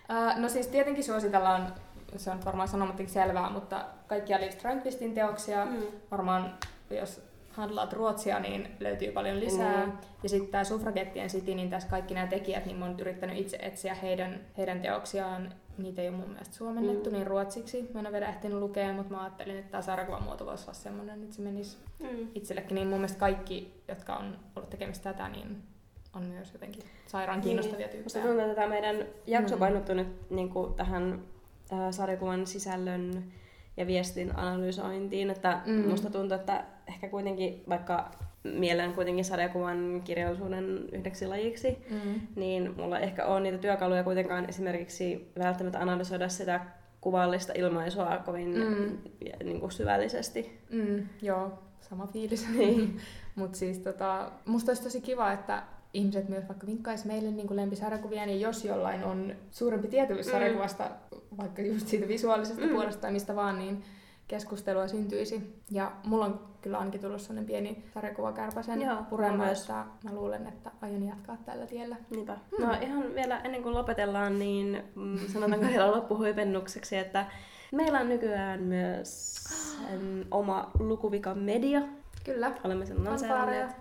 uh, no siis tietenkin suositellaan, se on varmaan sanomattakin selvää, mutta kaikkia Liv Strömqvistin teoksia. Mm. Varmaan jos handlaat ruotsia, niin löytyy paljon lisää. Mm. Ja sitten tämä Suffragettien City, niin tässä kaikki nämä tekijät, niin mä oon yrittänyt itse etsiä heidän, heidän teoksiaan. Niitä ei ole mun mielestä suomennettu mm. niin ruotsiksi. Mä en ole vielä ehtinyt lukea, mutta mä ajattelin, että tämä sarjakuvan muoto voisi olla semmoinen, että se menisi mm. itsellekin. Niin mun mielestä kaikki, jotka on ollut tekemistä tätä, niin on myös jotenkin sairaan kiinnostavia niin. tyyppejä. Musta tuntuu, että tämä meidän jakso mm. painottuu nyt niin kuin tähän äh, sarjakuvan sisällön ja viestin analysointiin, että mm. musta tuntuu, että ehkä kuitenkin, vaikka mielen kuitenkin sarjakuvan kirjallisuuden yhdeksi lajiksi, mm. niin mulla ehkä on niitä työkaluja kuitenkaan esimerkiksi välttämättä analysoida sitä kuvallista ilmaisua kovin mm. niin kuin syvällisesti. Mm, joo, sama fiilis. Niin. Mutta siis tota, musta olisi tosi kiva, että ihmiset myös vaikka vinkkaisi meille niin kuin lempisarjakuvia, niin jos jollain on suurempi tietämys mm. sarjakuvasta, vaikka just siitä visuaalisesta mm. puolesta tai mistä vaan, niin keskustelua syntyisi. Ja mulla on kyllä ainakin tullut sellainen pieni sarjakuvakärpäsen purema, että mä luulen, että aion jatkaa tällä tiellä. Niinpä. Hmm. No ihan vielä ennen kuin lopetellaan, niin mm, sanotaanko vielä loppuhuipennukseksi, että meillä on nykyään myös um, oma lukuvika media. Kyllä. Olemme sen lanseeranneet.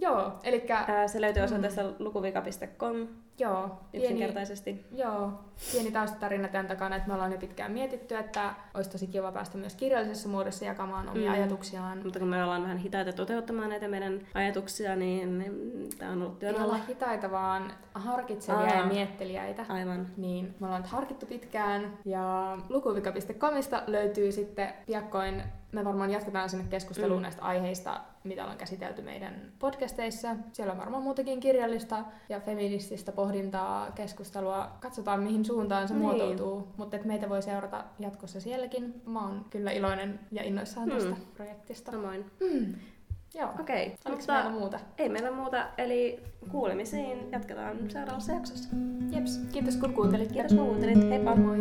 Joo, eli... Se löytyy osoitteesta mm. lukuvika.com. Joo. Yksinkertaisesti. Pieni, joo. Pieni taustatarina tämän takana, että me ollaan jo pitkään mietitty, että olisi tosi kiva päästä myös kirjallisessa muodossa jakamaan omia mm. ajatuksiaan. Mutta kun me ollaan vähän hitaita toteuttamaan näitä meidän ajatuksia, niin tämä on ollut työn Ei olla hitaita, vaan harkitsevia Aa. ja mietteliäitä. Aivan. Niin me ollaan harkittu pitkään ja lukuvika.comista löytyy sitten piakkoin me varmaan jatketaan sinne keskusteluun mm. näistä aiheista, mitä ollaan käsitelty meidän podcasteissa. Siellä on varmaan muutakin kirjallista ja feminististä pohdintaa, keskustelua. Katsotaan, mihin suuntaan se niin. muotoutuu. Mutta meitä voi seurata jatkossa sielläkin. Mä oon kyllä iloinen ja innoissaan mm. tästä projektista. Samoin. Mm. Joo. Okei. Okay. Oliko mutta meillä muuta? Ei meillä muuta, eli kuulemisiin jatketaan seuraavassa jaksossa. Jeps. Kiitos kun kuuntelit. Kiitos kun kuuntelit. Heippa. Moi.